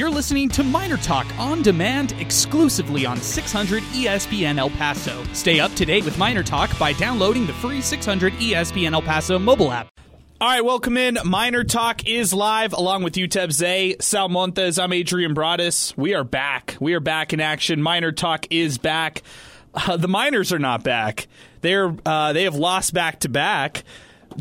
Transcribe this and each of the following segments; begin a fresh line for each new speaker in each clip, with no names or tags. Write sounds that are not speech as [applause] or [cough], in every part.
You're listening to Miner Talk on demand exclusively on 600 ESPN El Paso. Stay up to date with Miner Talk by downloading the free 600 ESPN El Paso mobile app. All right, welcome in. Miner Talk is live along with UTEP Zay, Sal Montes. I'm Adrian Broadus. We are back. We are back in action. Miner Talk is back. Uh, the Miners are not back. They're uh, they have lost back to back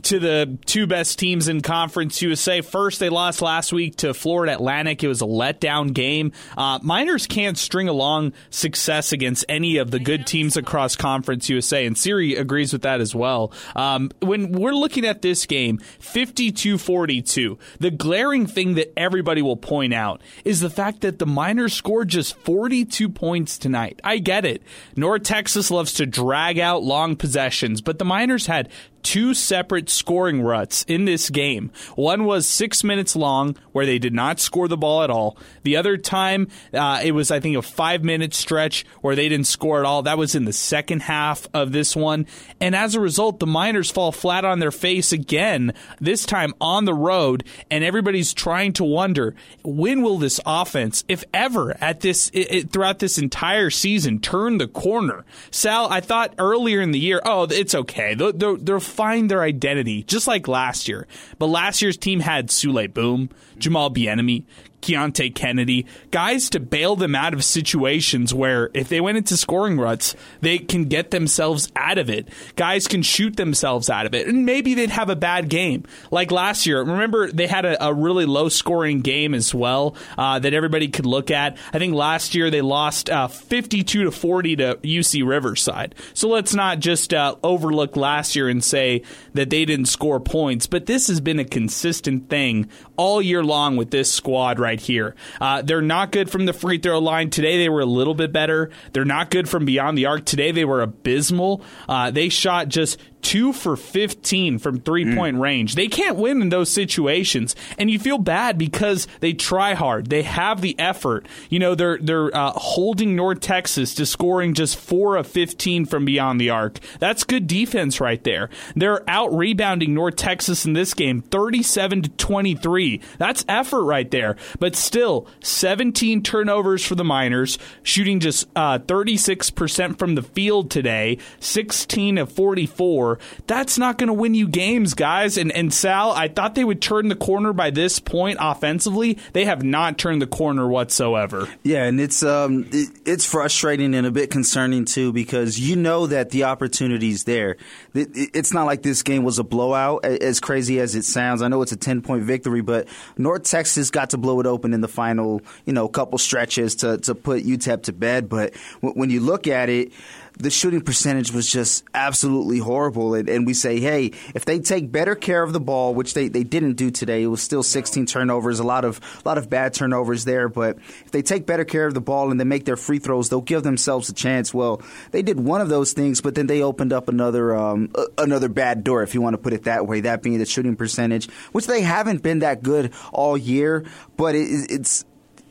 to the two best teams in Conference USA. First, they lost last week to Florida Atlantic. It was a letdown game. Uh, Miners can't string along success against any of the good teams across Conference USA, and Siri agrees with that as well. Um, when we're looking at this game, 52 42, the glaring thing that everybody will point out is the fact that the Miners scored just 42 points tonight. I get it. North Texas loves to drag out long possessions, but the Miners had two separate scoring ruts in this game. One was six minutes long, where they did not score the ball at all. The other time, uh, it was, I think, a five minute stretch where they didn't score at all. That was in the second half of this one. And as a result, the Miners fall flat on their face again, this time on the road. And everybody's trying to wonder when will this offense, if ever, at this it, it, throughout this entire season, turn the corner? Sal, I thought earlier in the year, oh, it's okay. They're, they're, find their identity, just like last year. But last year's team had Souley Boum, Jamal Bieniemy, Keonte Kennedy, guys to bail them out of situations where if they went into scoring ruts, they can get themselves out of it. Guys can shoot themselves out of it. And maybe they'd have a bad game. Like last year, remember they had a, a really low scoring game as well uh, that everybody could look at. I think last year they lost uh, 52 to 40 to UC Riverside. So let's not just uh, overlook last year and say that they didn't score points. But this has been a consistent thing all year long with this squad right right here. Uh, they're not good from the free throw line. Today they were a little bit better. They're not good from beyond the arc. Today they were abysmal. Uh, they shot just two for 15 from three point mm. range. They can't win in those situations. And you feel bad because they try hard. They have the effort. You know, they're, they're uh, holding North Texas to scoring just four of 15 from beyond the arc. That's good defense right there. They're out rebounding North Texas in this game 37 to 23. That's effort right there. But still, 17 turnovers for the Miners, shooting just uh, 36% from the field today, 16 of 44 that's not going to win you games, guys. And and Sal, I thought they would turn the corner by this point offensively. They have not turned the corner whatsoever.
Yeah, and it's um it, it's frustrating and a bit concerning too because you know that the opportunity's there. It, it's not like this game was a blowout, as crazy as it sounds. I know it's a ten point victory, but North Texas got to blow it open in the final, you know, couple stretches to to put UTEP to bed. But when you look at it the shooting percentage was just absolutely horrible. And, and, we say, hey, if they take better care of the ball, which they, they didn't do today, it was still 16 turnovers, a lot of a lot of bad turnovers there. But if they take better care of the ball and they make their free throws, they'll give themselves a chance. Well, they did one of those things, but then they opened up another um, another bad door, if you want to put it that way. That being the shooting percentage, which they haven't been that good all year, but it, it's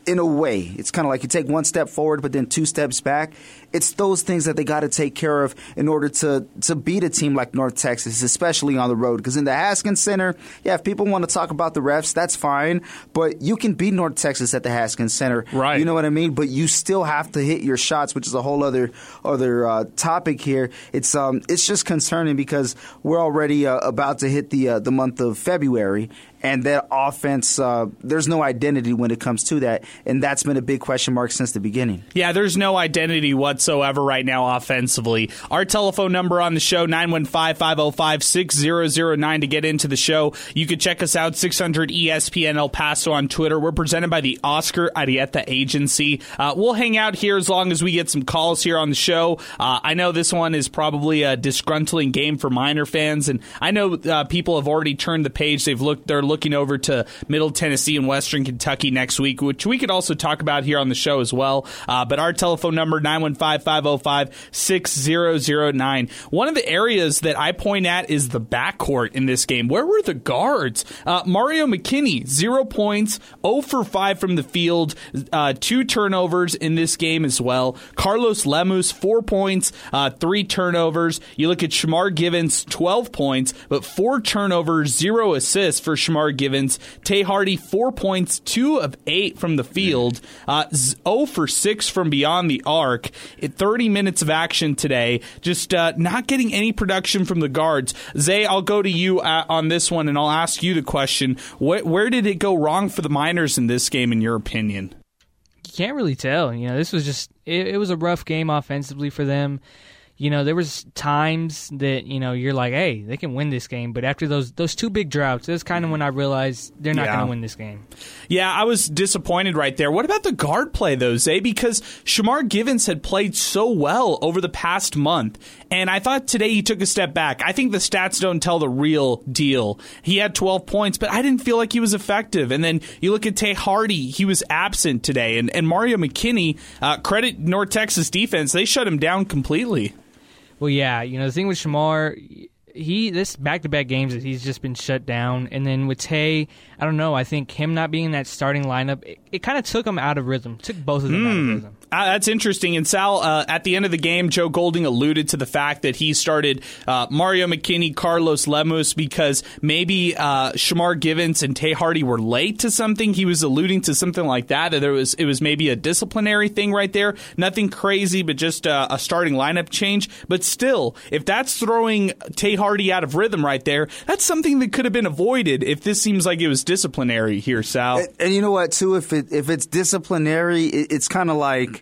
in a way. It's kind of like you take one step forward, but then two steps back. It's those things that they got to take care of in order to to beat a team like North Texas, especially on the road. Because in the Haskins Center, yeah, if people want to talk about the refs, that's fine. But you can beat North Texas at the Haskins Center,
right?
You know what I mean? But you still have to hit your shots, which is a whole other other uh, topic here. It's um it's just concerning because we're already uh, about to hit the uh, the month of February, and that offense, uh, there's no identity when it comes to that, and that's been a big question mark since the beginning.
Yeah, there's no identity whatsoever right now offensively. Our telephone number on the show 915-505-6009 to get into the show. You can check us out 600 ESPN El Paso on Twitter. We're presented by the Oscar Arieta Agency. Uh, we'll hang out here as long as we get some calls here on the show. Uh, I know this one is probably a disgruntling game for Miner fans, and I know uh, people have already turned the page. They've looked. They're looking over to Middle Tennessee and Western Kentucky next week, which we could also talk about here on the show as well. Uh, but our telephone number, 915-505-6009. One of the areas that I point at is the backcourt in this game. Where were the guards? Uh, Mario McKinney, zero points, 0 for 5 from the field, uh, two turnovers in this game as well. Carlos Lemus, four points, uh, three turnovers. You look at Shamar Givance, 12 points, but four turnovers, zero assists for Shamar Shamar Givance. Tae Hardy, four points, two of eight from the field, uh, 0 for 6 from beyond the arc. At 30 minutes of action today, just uh, not getting any production from the guards. Zay, I'll go to you uh, on this one and I'll ask you the question. Wh- where did it go wrong for the Miners in this game, in your opinion?
You can't really tell. You know, this was just, it, it was a rough game offensively for them you know, there was times that you know you're like, hey, they can win this game, but after those those two big droughts, that's kind of when I realized they're not yeah. going to win this game.
Yeah, I was disappointed right there. What about the guard play though, Zay? Because Shamar Givance had played so well over the past month, and I thought today he took a step back. I think the stats don't tell the real deal. He had 12 points, but I didn't feel like he was effective. And then you look at Tae Hardy, he was absent today, and and Mario McKinney, uh, credit North Texas defense, they shut him down completely.
Well, yeah, you know the thing with Shamar, he this back to back games that he's just been shut down, and then with Tae, I don't know. I think him not being in that starting lineup, it, it kind of took him out of rhythm. Took both of them mm. out of hmm. rhythm.
Uh, that's interesting. And Sal, uh, at the end of the game, Joe Golding alluded to the fact that he started uh, Mario McKinney, Carlos Lemus because maybe uh, Shamar Givance and Tae Hardy were late to something. He was alluding to something like that. That there was it was maybe a disciplinary thing right there. Nothing crazy, but just uh, a starting lineup change. But still, if that's throwing Tae Hardy out of rhythm right there, that's something that could have been avoided if this seems like it was disciplinary here, Sal.
And, and you know what, too, if it if it's disciplinary, it, it's kind of like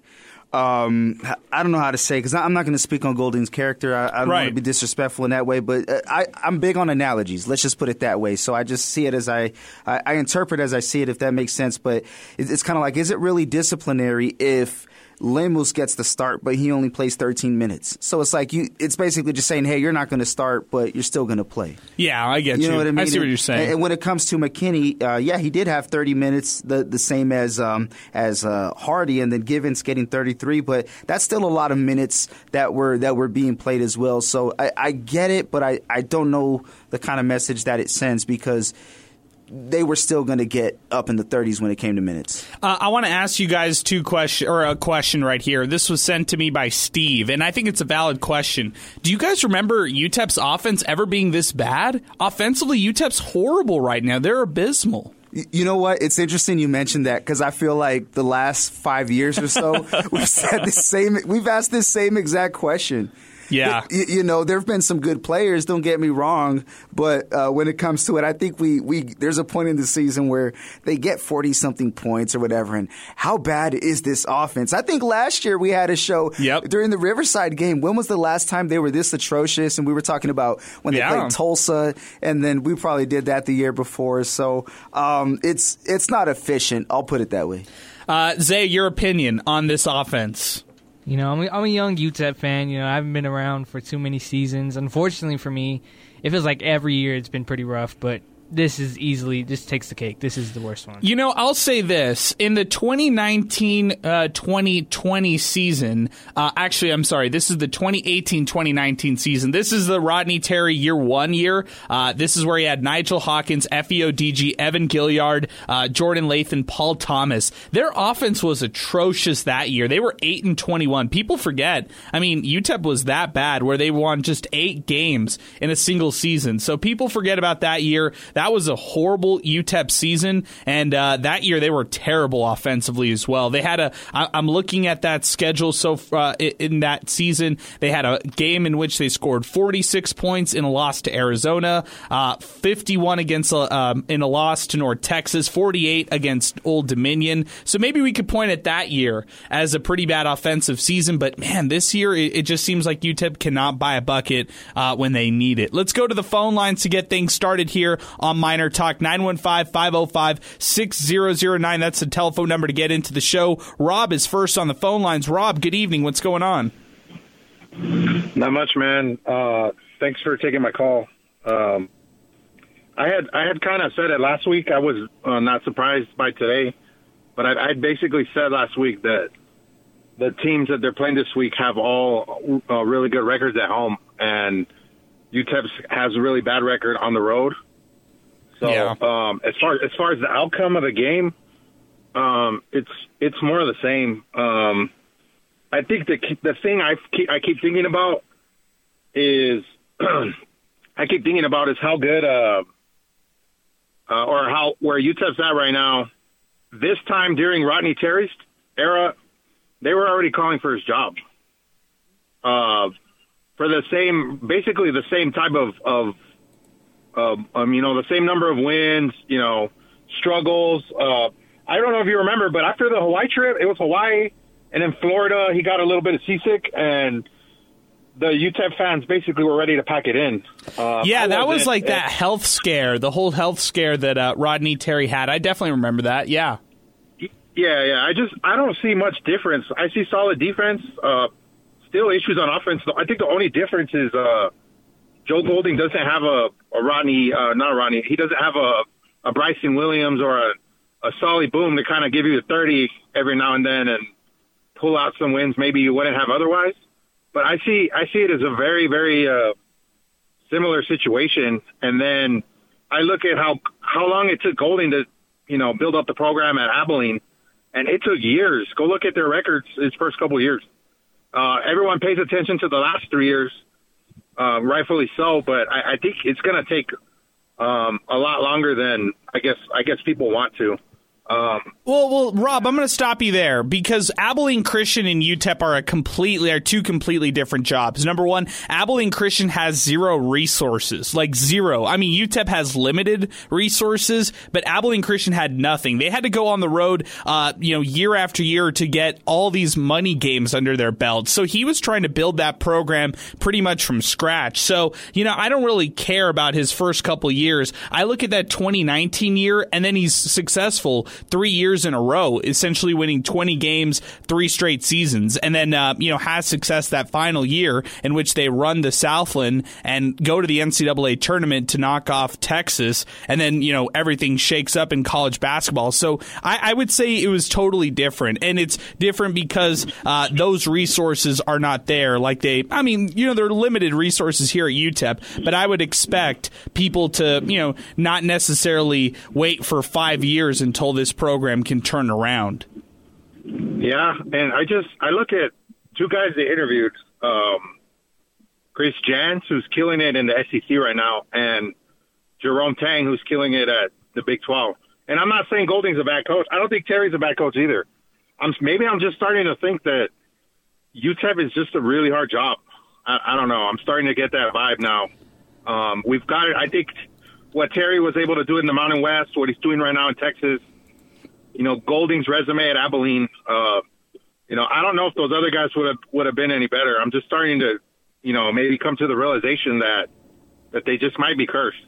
um, I don't know how to say because I'm not going to speak on Golding's character. I, I don't right. want to be disrespectful in that way, but uh, I, I'm big on analogies. Let's just put it that way. So I just see it as I, I, I interpret as I see it, if that makes sense. But it's kind of like, is it really disciplinary if Lemus gets the start, but he only plays 13 minutes. So it's like you. It's basically just saying, hey, you're not going to start, but you're still going to play.
Yeah, I get you. You know what I mean? I see what you're saying.
And, when it comes to McKinney, uh, yeah, he did have 30 minutes, the the same as um, as uh, Hardy, and then Givance getting 33, but that's still a lot of minutes that were that were being played as well. So I, I get it, but I, I don't know the kind of message that it sends because they were still going to get up in the 30s when it came to minutes.
Uh, I want to ask you guys two question or a question right here. This was sent to me by Steve, and I think it's a valid question. Do you guys remember UTEP's offense ever being this bad? Offensively, UTEP's horrible right now. They're abysmal.
You know what? It's interesting you mentioned that because I feel like the last five years or so [laughs] we've said the same. We've asked this same exact question.
Yeah.
You, you know, there have been some good players, don't get me wrong, but uh, when it comes to it, I think we, we there's a point in the season where they get 40 something points or whatever. And how bad is this offense? I think last year we had a show
yep.
during the Riverside game. When was the last time they were this atrocious? And we were talking about when they yeah. played Tulsa, and then we probably did that the year before. So um, it's, it's not efficient. I'll put it that way.
Uh, Zay, your opinion on this offense?
You know, I'm a, I'm a young UTEP fan. You know, I haven't been around for too many seasons. Unfortunately for me, it feels like every year it's been pretty rough. But this is easily this takes the cake. This is the worst one.
You know, I'll say this in the 2019 uh, 2020 season. Uh, actually, I'm sorry. This is the 2018 2019 season. This is the Rodney Terry year one year. Uh, this is where he had Nigel Hawkins, Efe Odigie, Evan Gilliard, uh, Jordan Lathan, Paul Thomas. Their offense was atrocious that year. They were eight and 21. People forget. I mean, UTEP was that bad where they won just eight games in a single season. So people forget about that year. That was a horrible UTEP season, and uh, that year they were terrible offensively as well. They had a. I, I'm looking at that schedule so uh, in that season. They had a game in which they scored 46 points in a loss to Arizona, uh, 51 against uh, um, in a loss to North Texas, 48 against Old Dominion. So maybe we could point at that year as a pretty bad offensive season. But man, this year it, it just seems like UTEP cannot buy a bucket uh, when they need it. Let's go to the phone lines to get things started here Miner Talk 915 505 6009. That's the telephone number to get into the show. Rob is first on the phone lines. Rob, good evening. What's going on?
Not much, man. Uh, thanks for taking my call. Um, I had I had kind of said it last week. I was uh, not surprised by today, but I, I basically said last week that the teams that they're playing this week have all uh, really good records at home, and UTEP has a really bad record on the road. So yeah. um, as far as far as the outcome of the game, um, it's it's more of the same. Um, I think the the thing I keep, I keep thinking about is [clears throat] I keep thinking about is how good uh, uh, or how where UTEP's at right now. This time during Rodney Terry's era, they were already calling for his job. Uh, for the same, basically the same type of of, um, um, you know, the same number of wins, you know, struggles. Uh, I don't know if you remember, but after the Hawaii trip, it was Hawaii, and in Florida, he got a little bit of seasick, and the UTEP fans basically were ready to pack it in.
Uh, yeah, that was like that health scare, the whole health scare that uh, Rodney Terry had. I definitely remember that. Yeah.
Yeah, yeah. I just I don't see much difference. I see solid defense. Uh, still issues on offense. I think the only difference is uh, Joe Golding doesn't have a, a Rodney, uh, not a Rodney. He doesn't have a, a Bryson Williams or a, a Souley Boum to kind of give you the 30 every now and then and pull out some wins maybe you wouldn't have otherwise. But I see I see it as a very very uh, similar situation. And then I look at how how long it took Golding to you know build up the program at Abilene, and it took years. Go look at their records his first couple years. Uh, everyone pays attention to the last three years, uh, rightfully so. But I, I think it's going to take um, a lot longer than I guess I guess people want to.
Um, well, well, Rob, I'm going to stop you there because Abilene Christian and UTEP are a completely are two completely different jobs. Number one, Abilene Christian has zero resources, like zero. I mean, UTEP has limited resources, but Abilene Christian had nothing. They had to go on the road, uh, you know, year after year to get all these money games under their belt. So he was trying to build that program pretty much from scratch. So you know, I don't really care about his first couple years. I look at that 2019 year, and then he's successful three years in a row, essentially winning 20 games, three straight seasons, and then uh, you know has success that final year in which they run the Southland and go to the NCAA tournament to knock off Texas, and then you know everything shakes up in college basketball. So I, I would say it was totally different, and it's different because uh, those resources are not there. Like they, I mean, you know, they're limited resources here at UTEP, but I would expect people to you know not necessarily wait for five years until this program can turn around.
Yeah, and I just I look at two guys they interviewed, um, Chris Jans, who's killing it in the SEC right now, and Jerome Tang, who's killing it at the Big 12. And I'm not saying Golding's a bad coach. I don't think Terry's a bad coach either. I'm maybe I'm just starting to think that UTEP is just a really hard job. I, I don't know. I'm starting to get that vibe now. Um, we've got it. I think what Terry was able to do in the Mountain West, what he's doing right now in Texas, you know, Golding's resume at Abilene, uh, you know, I don't know if those other guys would have would have been any better. I'm just starting to, you know, maybe come to the realization that that they just might be cursed.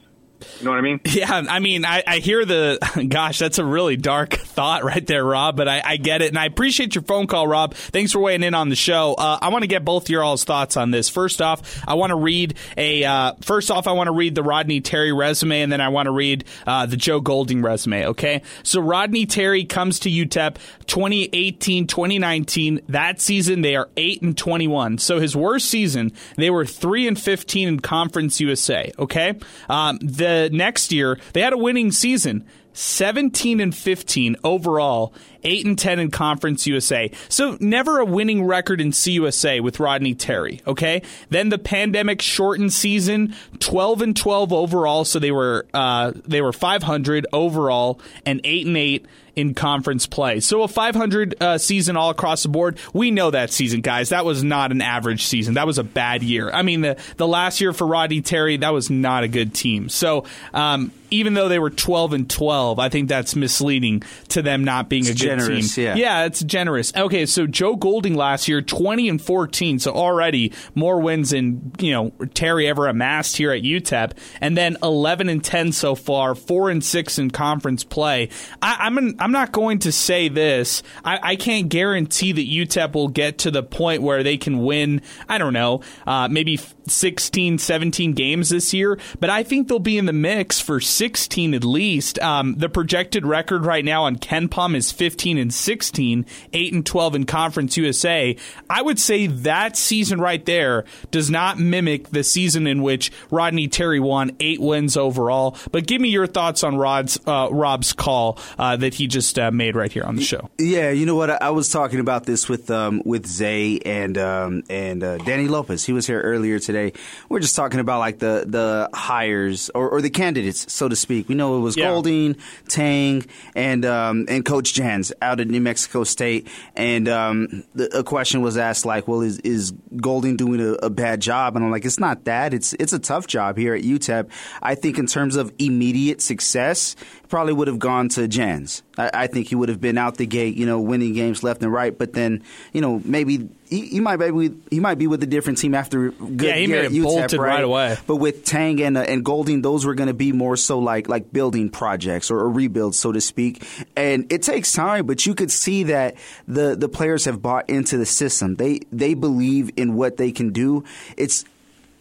You know what I mean? [laughs]
Yeah, I mean, I, I hear the, [laughs] gosh, that's a really dark thought right there, Rob, but I, I get it. And I appreciate your phone call, Rob. Thanks for weighing in on the show. Uh, I want to get both your all's thoughts on this. First off, I want to read a, uh, first off, I want to read the Rodney Terry resume, and then I want to read uh, the Joe Golding resume, okay? So Rodney Terry comes to UTEP 2018 2019. That season, they are 8 and 21. So his worst season, they were 3 and 15 in Conference USA, okay? Um, the Uh, next year, they had a winning season. 17 and 15 overall, 8 and 10 in Conference USA. So never a winning record in CUSA with Rodney Terry, okay? Then the pandemic shortened season, 12 and 12 overall, so they were uh, they were 500 overall and 8 and 8 in conference play. So a 500 uh, season all across the board. We know that season, guys. That was not an average season. That was a bad year. I mean, the the last year for Rodney Terry, that was not a good team. So um, even though they were 12 and 12, I think that's misleading to them not being
it's
a good
generous,
team.
Yeah.
yeah, it's generous. Okay, so Joe Golding last year 20 and 14, so already more wins than, you know, Terry ever amassed here at UTEP, and then 11 and 10 so far, 4 and 6 in conference play. I, am I'm, I'm not going to say this. I, I can't guarantee that UTEP will get to the point where they can win, I don't know, uh, maybe 16, 17 games this year, but I think they'll be in the mix for 16 at least. Um, the projected record right now on KenPom is 15 15 and 16, 8 and 12 in Conference USA. I would say that season right there does not mimic the season in which Rodney Terry won eight wins overall. But give me your thoughts on Rod's uh, Rob's call uh, that he just uh, made right here on the show.
Yeah, you know what? I, I was talking about this with um, with Zay and um, and uh, Danny Lopez. He was here earlier today. We're just talking about like the the hires or, or the candidates, so to speak. We know it was
Yeah.
Golding, Tang, and um, and Coach Jans out of New Mexico State. And um, the, a question was asked like, "Well, is is Golding doing a, a bad job?" And I'm like, "It's not that. It's it's a tough job here at UTEP. I think in terms of immediate success, probably would have gone to Jans. I, I think he would have been out the gate, you know, winning games left and right. But then, you know, maybe he, he might be with, he might be with a different team after good
Yeah, he
year
may
at UTEP,
bolted right away.
But with Tang and uh, and Golding, those were going to be more so like like building projects or, or rebuilds, so to speak. And it takes time, but you could see that the the players have bought into the system. They they believe in what they can do. It's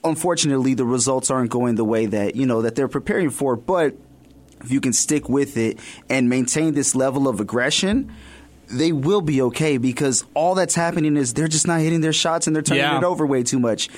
unfortunately the results aren't going the way that you know that they're preparing for, but if you can stick with it and maintain this level of aggression, they will be okay because all that's happening is they're just not hitting their shots and they're turning
Yeah.
it over way too much.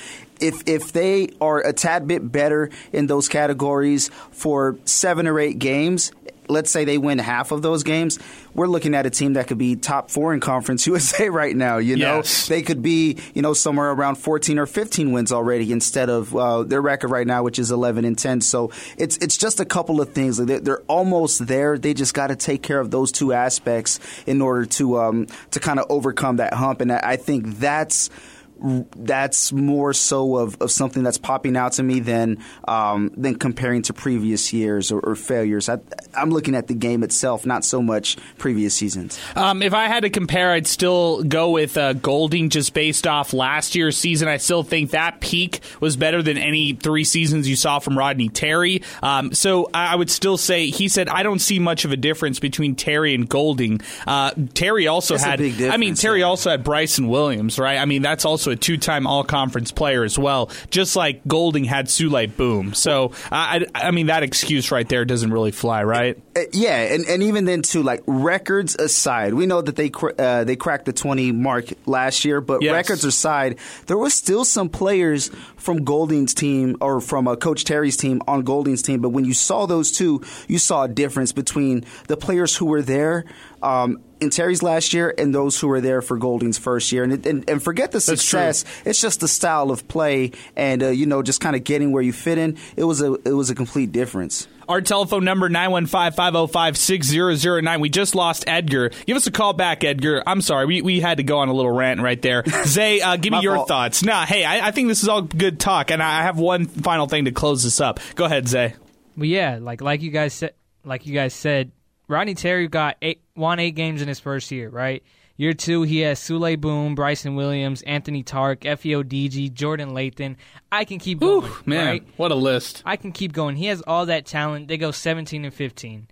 If if they are a tad bit better in those categories for seven or eight games, let's say they win half of those games, we're looking at a team that could be top four in Conference [laughs] USA right now. You know,
Yes.
they could be you know somewhere around 14 or 15 wins already instead of uh, their record right now, which is 11 and 10. So it's it's just a couple of things. Like, They're, they're almost there. They just got to take care of those two aspects in order to um, to kind of overcome that hump. And I I think that's that's more so of, of something that's popping out to me than um, than comparing to previous years or, or failures. I, I'm looking at the game itself, not so much previous seasons.
Um, if I had to compare, I'd still go with uh, Golding just based off last year's season. I still think that peak was better than any three seasons you saw from Rodney Terry. Um, so I would still say he said I don't see much of a difference between Terry and Golding. Uh, Terry also
That's a
had, I mean, Terry also had Bryson Williams, right? I mean, that's also a two-time All-Conference player as well, just like Golding had Souley Boum. So I, I I mean, that excuse right there doesn't really fly, right?
Uh, yeah, and, and even then too, like records aside, we know that they cr- uh, they cracked the twenty mark last year, but
Yes.
records aside, there was still some players from Golding's team or from uh, Coach Terry's team on Golding's team. But when you saw those two, you saw a difference between the players who were there. Um, in Terry's last year, and those who were there for Golding's first year, and and, and forget the
That's
success. It's just the style of play, and uh, you know, just kind of getting where you fit in. It was a it was a complete difference.
Our telephone number 915-505-6009. We just lost Edgar. Give us a call back, Edgar. I'm sorry. We, we had to go on a little rant right there. [laughs] Zay, uh, give me your
fault.
thoughts. Nah, hey, I, I think this is all good talk, and I have one final thing to close this up. Go ahead, Zay.
But yeah, like like you guys said, like you guys said, Rodney Terry got eight, won eight games in his first year, right? Year two, he has Souley Boum, Bryson Williams, Anthony Tarke, Efe Odigie, Jordan Lathan. I can keep going,
Whew, man,
right?
what a list.
I can keep going. He has all that talent. They go 17 and 15.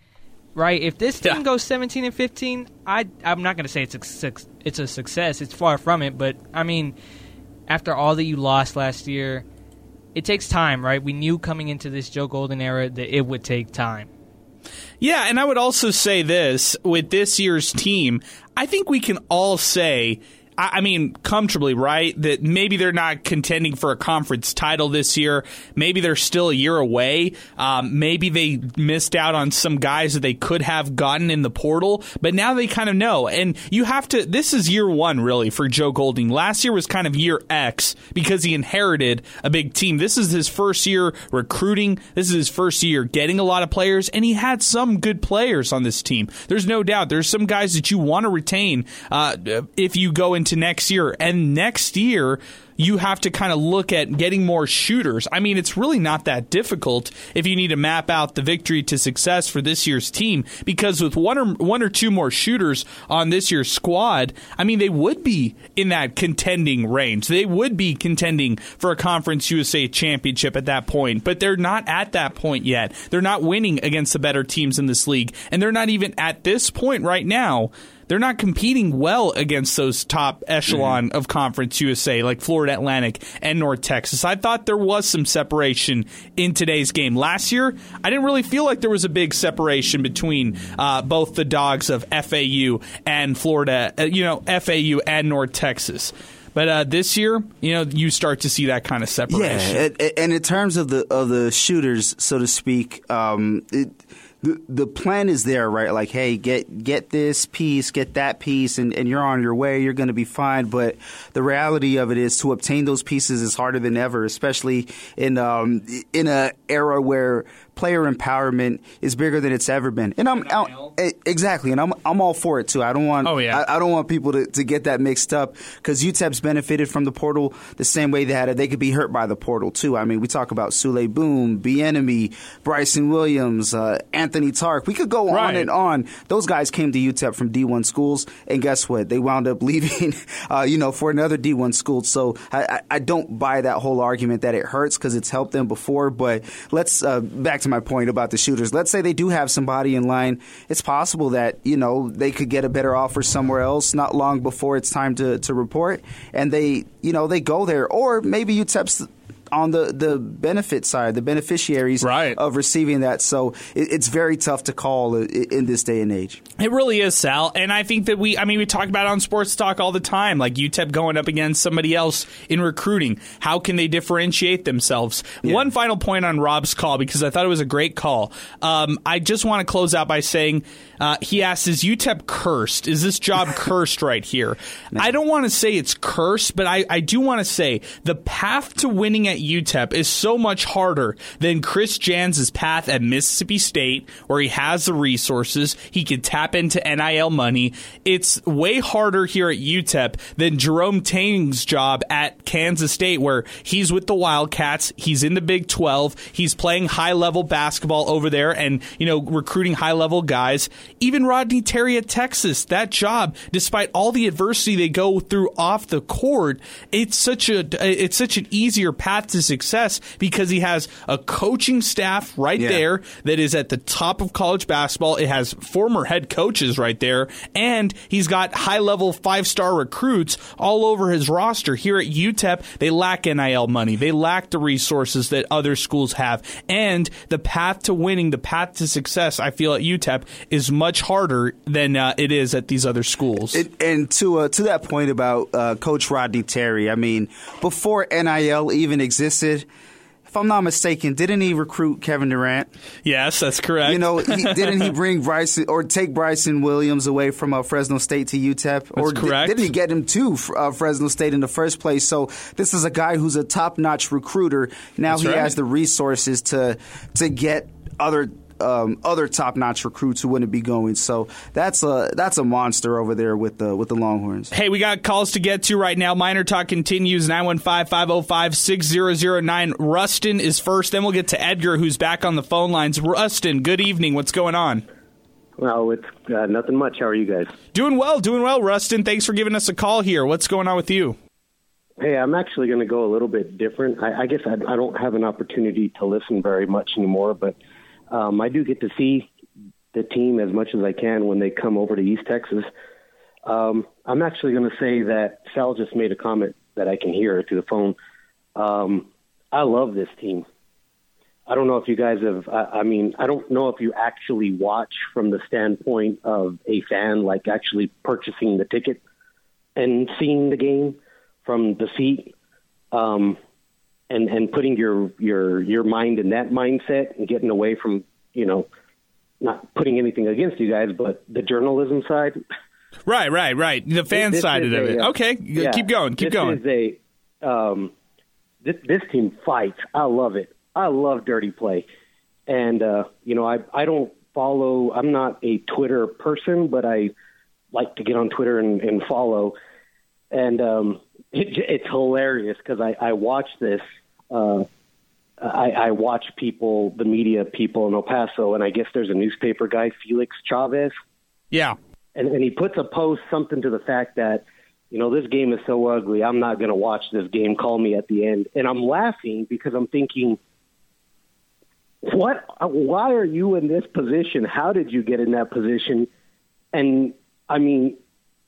Right? If this team
Yeah.
goes 17 and 15, I I'm not going to say it's a it's a success. It's far from it, but I mean, after all that you lost last year, it takes time, right? We knew coming into this Joe Golding era that it would take time.
Yeah, and I would also say this with this year's team, I think we can all say, I mean, comfortably, right? That maybe they're not contending for a conference title this year. Maybe they're still a year away. Um, maybe they missed out on some guys that they could have gotten in the portal, but now they kind of know. And you have to, this is year one, really, for Joe Golding. Last year was kind of year X because he inherited a big team. This is his first year recruiting. This is his first year getting a lot of players, and he had some good players on this team. There's no doubt. There's some guys that you want to retain uh, if you go into next year. And next year, you have to kind of look at getting more shooters. I mean, it's really not that difficult if you need to map out the victory to success for this year's team because with one or one or two more shooters on this year's squad, I mean, they would be in that contending range. They would be contending for a Conference USA championship at that point, but they're not at that point yet. They're not winning against the better teams in this league, and they're not even at this point right now they're not competing well against those top echelon mm-hmm. of Conference USA like Florida Atlantic and North Texas. I thought there was some separation in today's game. Last year, I didn't really feel like there was a big separation between uh, both the dogs of FAU and Florida, uh, you know, FAU and North Texas. But uh, this year, you know, you start to see that kind of separation.
Yeah, and in terms of the of the shooters, so to speak, um, it, the the plan is there, right? Like, hey, get get this piece, get that piece, and, and you're on your way. You're going to be fine. But the reality of it is, to obtain those pieces is harder than ever, especially in um, in a era where player empowerment is bigger than it's ever been. And I'm, I'm exactly, and I'm I'm all for it too. I don't want oh, yeah. I, I don't want people to, to get that mixed up because UTEP's benefited from the portal the same way that they could be hurt by the portal too. I mean, we talk about Souley Boum, Bieniemy, Bryson Williams, uh, Anthony Tarke. We could go right. on and on. Those guys came to UTEP from D1 schools, and guess what? They wound up [laughs] leaving, uh, you know, for another D1 school. So I, I don't buy that whole argument that it hurts because it's helped them before. But let's uh, back to my point about the shooters. Let's say they do have somebody in line. It's possible that, you know, they could get a better offer somewhere else not long before it's time to, to report. And they, you know, they go there. Or maybe UTEP's on the, the benefit side, the beneficiaries right. of receiving that. So it, it's very tough to call in this day and age.
It really is, Sal. And I think that we, I mean, we talk about on sports talk all the time, like UTEP going up against somebody else in recruiting. How can they differentiate themselves? Yeah. One final point on Rob's call, because I thought it was a great call. Um, I just want to close out by saying uh, he asks, Is UTEP cursed? Is this job [laughs] cursed right here? No. I don't want to say it's cursed, but I, I do want to say the path to winning at UTEP is so much harder than Chris Jans's path at Mississippi State, where he has the resources. He can tap into NIL money. It's way harder here at UTEP than Jerome Tang's job at Kansas State, where he's with the Wildcats. He's in the Big 12. He's playing high level basketball over there and, you know, recruiting high level guys. Even Rodney Terry at Texas, that job, despite all the adversity they go through off the court, it's such a it's such an easier path to success because he has a coaching staff right yeah. there that is at the top of college basketball. It has former head coaches right there, and he's got high level five star recruits all over his roster. Here at UTEP, they lack NIL money. They lack the resources that other schools have. And the path to winning, the path to success, I feel at UTEP is much harder than uh, it is at these other schools.
It, and to uh, to that point about uh, Coach Rodney Terry, I mean, before NIL even existed, if I'm not mistaken, didn't he recruit Kevin Durant?
Yes, that's correct.
You know, he, [laughs] didn't he bring Bryson or take Bryson Williams away from uh, Fresno State to UTEP? That's
or correct.
didn't he get him to uh, Fresno State in the first place? So this is a guy who's a top-notch recruiter. Now that's he right. has the resources to to get other um, other top notch recruits who wouldn't be going. So that's a that's a monster over there with the with the Longhorns.
Hey, we got calls to get to right now. Miner Talk continues 915-505-6009. Rustin is first. Then we'll get to Edgar, who's back on the phone lines. Rustin, good evening. What's going on?
Well, it's uh, nothing much. How are you guys?
Doing well, doing well, Rustin. Thanks for giving us a call here. What's going on with you?
Hey, I'm actually going to go a little bit different. I, I guess I, I don't have an opportunity to listen very much anymore, but um, I do get to see the team as much as I can when they come over to East Texas. Um, I'm actually going to say that Sal just made a comment that I can hear through the phone. Um, I love this team. I don't know if you guys have, I, I mean, I don't know if you actually watch from the standpoint of a fan, like actually purchasing the ticket and seeing the game from the seat. Um, and and putting your your your mind in that mindset and getting away from you know not putting anything against you guys, but the journalism side.
Right, right, right. The fan this side of a, it. Okay, yeah, keep going, keep
this
going.
Is a um, this this team fights. I love it. I love dirty play, and uh, you know I I don't follow. I'm not a Twitter person, but I like to get on Twitter and, and follow. And um, it, it's hilarious because I, I watch this. Uh, I, I watch people, the media people in El Paso, and I guess there's a newspaper guy, Felix Chavez.
Yeah.
And, and he puts a post something to the fact that, you know, this game is so ugly. I'm not going to watch this game. Call me at the end. And I'm laughing because I'm thinking, what? Why are you in this position? How did you get in that position? And I mean,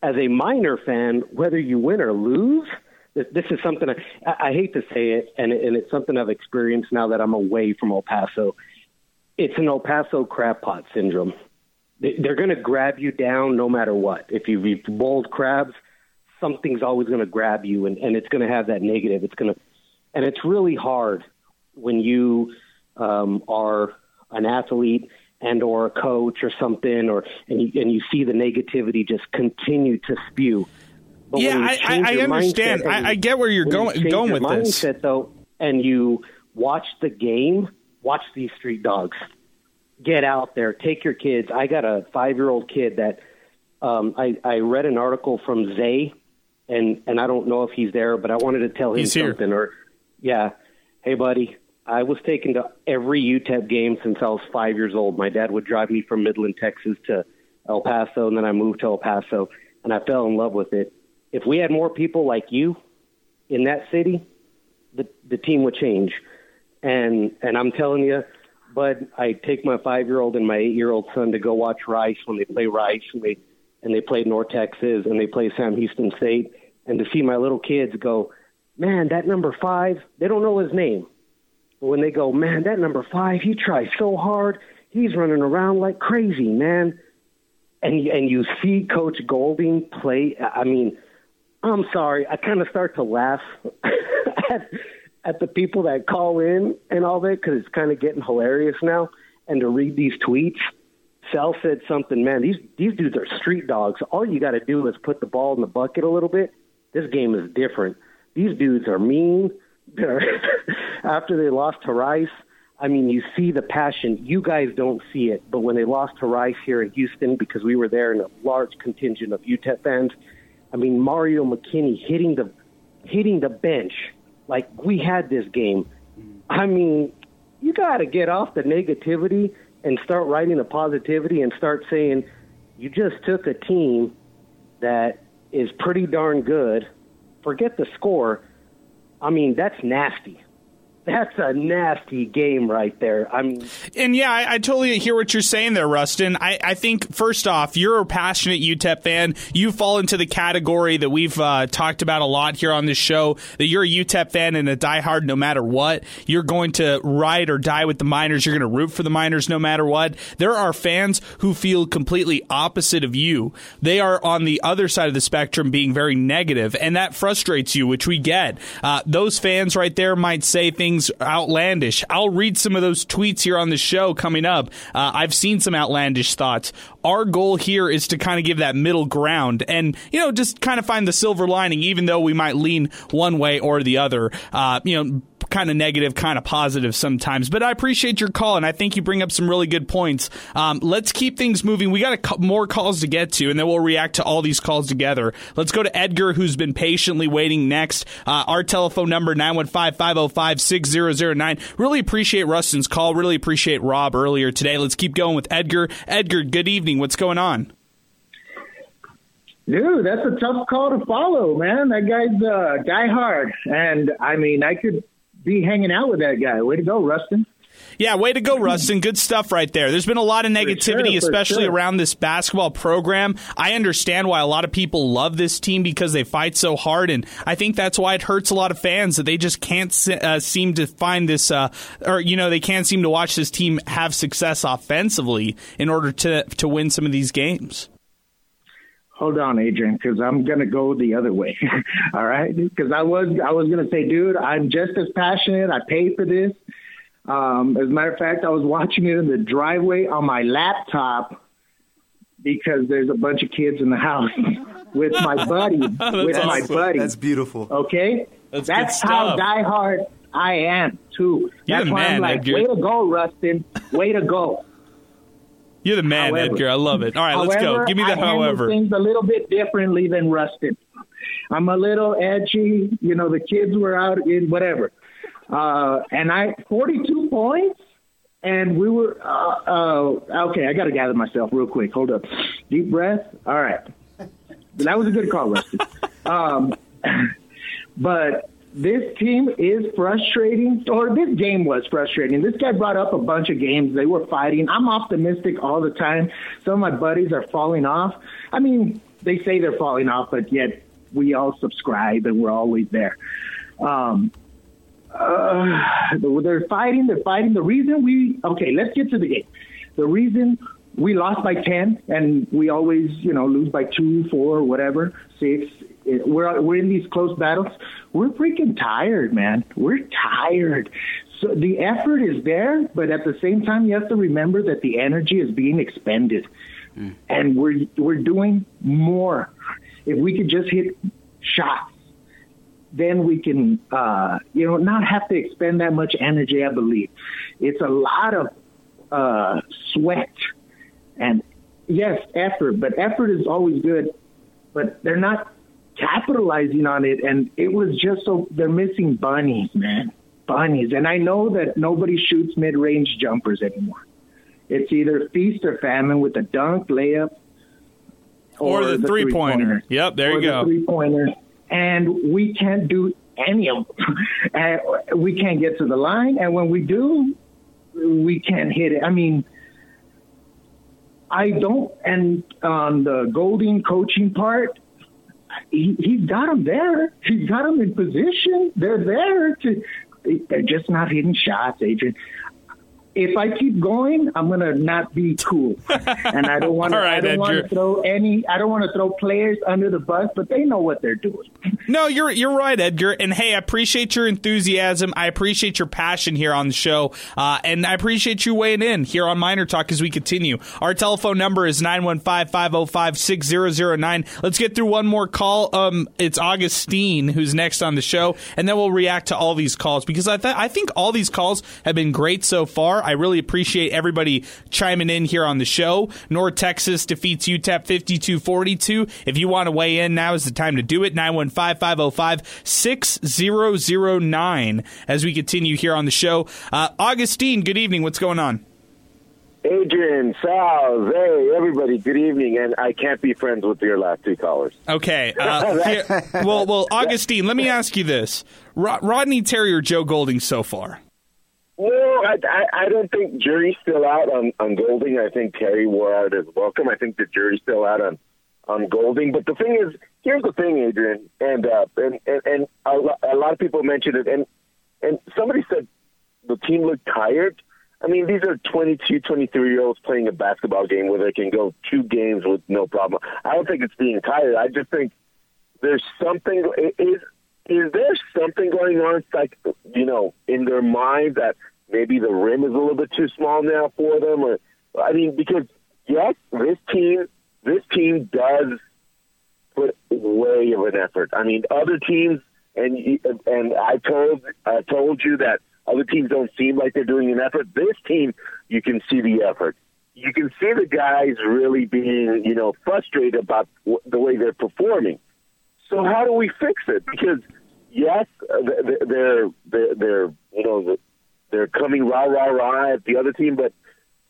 as a Miner fan, whether you win or lose, this, is something I, I hate to say it, and, and it's something I've experienced now that I'm away from El Paso. It's an El Paso crab pot syndrome. They, they're going to grab you down no matter what. If you've eaten crabs, something's always going to grab you, and, and it's going to have that negative. It's going to, and it's really hard when you um, are an athlete and or a coach or something, or and you, and you see the negativity just continue to spew.
But yeah, I, I, I understand. I, I, get where you're going
you
going with
mindset,
this.
Though, and you watch the game, watch these street dogs. Get out there, take your kids. I got a five year old kid that um, I, I read an article from Zay, and and I don't know if he's there, but I wanted to tell him
he's
something.
Here.
Or yeah, hey buddy, I was taken to every UTEP game since I was five years old. My dad would drive me from Midland, Texas to El Paso, and then I moved to El Paso, and I fell in love with it. If we had more people like you in that city, the the team would change. And and I'm telling you, Bud, I take my five year old and my eight year old son to go watch Rice when they play Rice and they and they play North Texas and they play Sam Houston State, and to see my little kids go, man, that number five, they don't know his name when they go, man, that number five, he tries so hard. He's running around like crazy, man. And and you see Coach Golding play. I mean, I'm sorry, I kind of start to laugh [laughs] at at the people that call in and all that because it's kind of getting hilarious now. And to read these tweets, Sal said something, man. These these dudes are street dogs. All you got to do is put the ball in the bucket a little bit. This game is different. These dudes are mean [laughs] after they lost to Rice, I mean, you see the passion. You guys don't see it, but when they lost to Rice here in Houston, because we were there in a large contingent of UTEP fans, I mean, Mario McKinney hitting the hitting the bench like we had this game. I mean, you got to get off the negativity and start writing the positivity and start saying you just took a team that is pretty darn good. Forget the score I mean, that's nasty. That's a nasty game right there. I mean,
and yeah, I, I, totally hear what you're saying there, Rustin. I, I, think first off, you're a passionate UTEP fan. You fall into the category that we've uh, talked about a lot here on this show. That you're a UTEP fan and a diehard no matter what. You're going to ride or die with the Miners. You're going to root for the Miners no matter what. There are fans who feel completely opposite of you. They are on the other side of the spectrum, being very negative, and that frustrates you, which we get. Uh, those fans right there might say things things outlandish. I'll read some of those tweets here on the show coming up. Uh, I've seen some outlandish thoughts. Our goal here is to kind of give that middle ground and, you know, just kind of find the silver lining, even though we might lean one way or the other. Uh, you know, kind of negative, kind of positive sometimes. But I appreciate your call, and I think you bring up some really good points. Um, let's keep things moving. We got a, more calls to get to, and then we'll react to all these calls together. Let's go to Edgar, who's been patiently waiting next. Uh, our telephone number, 915-505-6009. Really appreciate Rustin's call. Really appreciate Rob earlier today. Let's keep going with Edgar. Edgar, good evening. What's going on?
Dude, that's a tough call to follow, man. That guy's uh, hard, and I mean, I could be hanging out with that guy. Way to go, Rustin.
Yeah, way to go, Rustin. Good stuff right there. There's been a lot of negativity, sure, especially sure. around this basketball program. I understand why a lot of people love this team because they fight so hard, and I think that's why it hurts a lot of fans that they just can't uh, seem to find this, uh, or you know, they can't seem to watch this team have success offensively in order to to win some of these games
hold on, Adrian, because I'm gonna go the other way. [laughs] All right, because I was I was gonna say, dude, I'm just as passionate. I paid for this. Um, as a matter of fact, I was watching it in the driveway on my laptop because there's a bunch of kids in the house [laughs] with my [laughs] buddy. with awesome. my buddy.
That's beautiful.
Okay,
that's,
that's how diehard I am too.
You're
that's
why man,
I'm like,
Edgar.
way to go, Rustin. Way to go.
You're the man, however, Edgar. I love it. All right, let's go. Give me the
I
however.
things a little bit differently than Rustin. I'm a little edgy. You know, the kids were out in whatever. Uh, and I, 42 points, and we were, uh, uh, okay, I got to gather myself real quick. Hold up. Deep breath. All right. That was a good call, Rustin. [laughs] um, [clears throat] but this team is frustrating, or this game was frustrating. This guy brought up a bunch of games they were fighting. I'm optimistic all the time. Some of my buddies are falling off. I mean, they say they're falling off, but yet we all subscribe and we're always there. Um, uh, they're fighting. They're fighting. The reason we okay, let's get to the game. The reason we lost by ten, and we always, you know, lose by two, four, whatever, six. We're we're in these close battles. We're freaking tired, man. We're tired. So the effort is there, but at the same time, you have to remember that the energy is being expended, mm. and we're we're doing more. If we could just hit shots, then we can, uh, you know, not have to expend that much energy. I believe it's a lot of uh, sweat and yes, effort, but effort is always good, but they're not capitalizing on it. And it was just so they're missing bunnies, man, bunnies. And I know that nobody shoots mid range jumpers anymore. It's either feast or famine with a dunk, layup,
or, or the, the three pointer. Yep, there you go.
Three pointer, and we can't do any of them. [laughs] we can't get to the line, and when we do, we can't hit it. I mean, I don't. And on the Golding coaching part, he, he's got them there. He's got them in position. They're there to. They're just not hitting shots, Adrian if I keep going, I'm gonna not be cool, and I don't [laughs] want right, to. I don't want to throw any. I don't want to throw players under the bus, but they know what they're doing. [laughs]
no, you're you're right, Edgar. And hey, I appreciate your enthusiasm. I appreciate your passion here on the show, uh, and I appreciate you weighing in here on Miner Talk as we continue. Our telephone number is 915-505-6009. Let's get through one more call. Um, it's Augustine who's next on the show, and then we'll react to all these calls because I th- I think all these calls have been great so far. I really appreciate everybody chiming in here on the show. North Texas defeats UTEP 52-42. If you want to weigh in, now is the time to do it. 915-505-6009 as we continue here on the show. Uh, Augustine, good evening. What's going on?
Adrian, Sal, hey, everybody, good evening. And I can't be friends with your last two callers.
Okay. Uh, [laughs] here, well, well, Augustine, let me ask you this: Rodney Terry or Joe Golding so far?
Well, I, I, I don't think jury's still out on, on Golding. I think Terry wore out his welcome. I think the jury's still out on on Golding. But the thing is, here's the thing, Adrian, and uh, and and, and a, a lot of people mentioned it, and and somebody said the team looked tired. I mean, these are 22, 23 year olds playing a basketball game where they can go two games with no problem. I don't think it's being tired. I just think there's something. Is is there something going on, like you know, in their mind that maybe the rim is a little bit too small now for them, or I mean, because yes, this team this team does put way of an effort. I mean, other teams, and and I told I told you that other teams don't seem like they're doing an effort. This team, you can see the effort. You can see the guys really being, you know, frustrated about the way they're performing. So how do we fix it? Because yes, they're they're, they're you know they're coming rah rah rah at the other team, but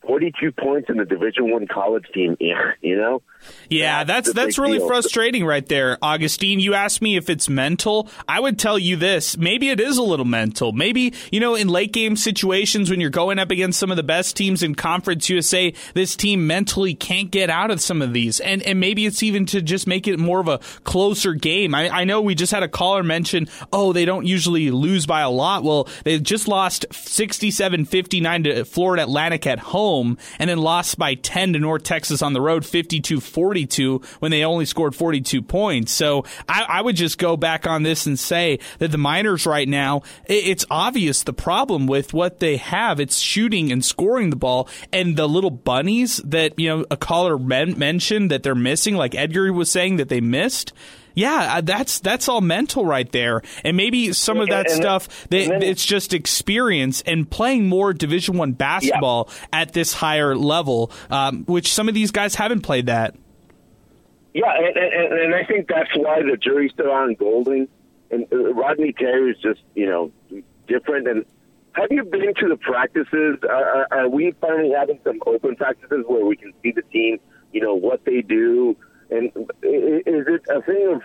42 points in the Division One college team. You know.
Yeah, that's that's, really deal. frustrating right there, Augustine. You asked me if it's mental. I would tell you this: maybe it is a little mental. Maybe you know, in late game situations when you're going up against some of the best teams in Conference USA, this team mentally can't get out of some of these, and and maybe it's even to just make it more of a closer game. I, I know we just had a caller mention, oh, they don't usually lose by a lot. Well, they just lost 67-59 to Florida Atlantic at home home and then lost by 10 to North Texas on the road 52 42 when they only scored 42 points. So I, I, would just go back on this and say that the Miners right now, it, it's obvious the problem with what they have. It's shooting and scoring the ball and the little bunnies that, you know, a caller men- mentioned that they're missing, like Edgar was saying that they missed yeah, uh, that's that's all mental right there, and maybe some of that and, stuff then, it's just experience and playing more Division One basketball yeah. at this higher level, um, which some of these guys haven't played that.
Yeah, and, and, and I think that's why the jury's still on Golding, and uh, Rodney Terry is just you know different. And have you been to the practices? Are, are we finally having some open practices where we can see the team, you know, what they do? And is it a thing of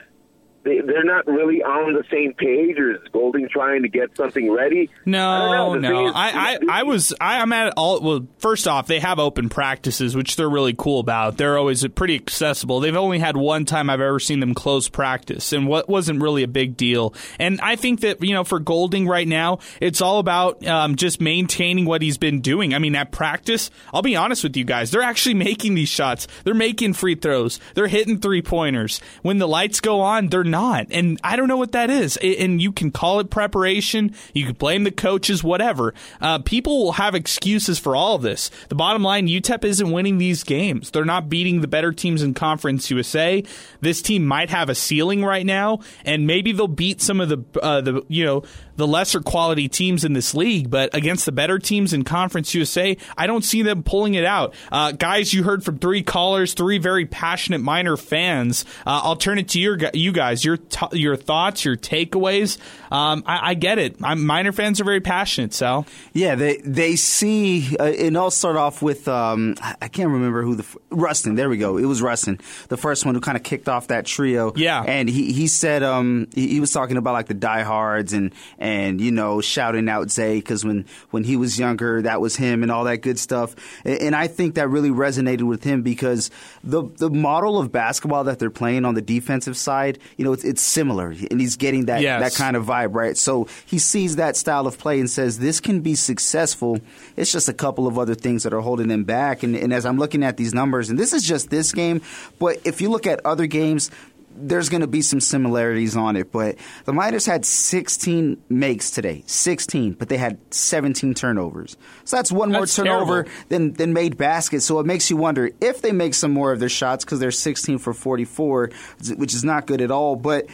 they, they're not really on the same page, or is Golding trying to get something ready?
No,
thing
no.
is-
I, I, I was I, I'm at all. Well, first off, they have open practices, which they're really cool about. They're always pretty accessible. They've only had one time I've ever seen them close practice, and what wasn't really a big deal. And I think that you know for Golding right now, it's all about um, just maintaining what he's been doing. I mean, at practice, I'll be honest with you guys, they're actually [laughs] making these shots. They're making free throws. They're hitting three pointers. When the lights go on, they're not. And I don't know what that is. And you can call it preparation. You can blame the coaches, whatever. Uh, people will have excuses for all of this. The bottom line, UTEP isn't winning these games. They're not beating the better teams in Conference USA. This team might have a ceiling right now, and maybe they'll beat some of the uh, the you know the lesser quality teams in this league. But against the better teams in Conference USA, I don't see them pulling it out. Uh, guys, you heard from three callers, three very passionate Miner fans. Uh, I'll turn it to your you guys. Your t- your thoughts, your takeaways. Um, I, I get it. I'm, Miner fans are very passionate. Sal.
Yeah, they they see, uh, and I'll start off with um, I can't remember who the Rustin. There we go. It was Rustin, the first one who kind of kicked off that trio.
Yeah.
and he he said um he, he was talking about like the diehards and and you know shouting out Zay because when when he was younger that was him and all that good stuff. And, and I think that really resonated with him because the the model of basketball that they're playing on the defensive side, you know, it's, it's similar, and he's getting that
Yes.
that kind of vibe, right? So he sees that style of play and says, This can be successful. It's just a couple of other things that are holding them back. And, and as I'm looking at these numbers, and this is just this game, but if you look at other games, there's going to be some similarities on it, but the Miners had 16 makes today, 16, but they had 17 turnovers. So that's one more turnover
terrible.
than than made baskets. So it makes you wonder if they make some more of their shots because they're 16 for 44, which is not good at all. But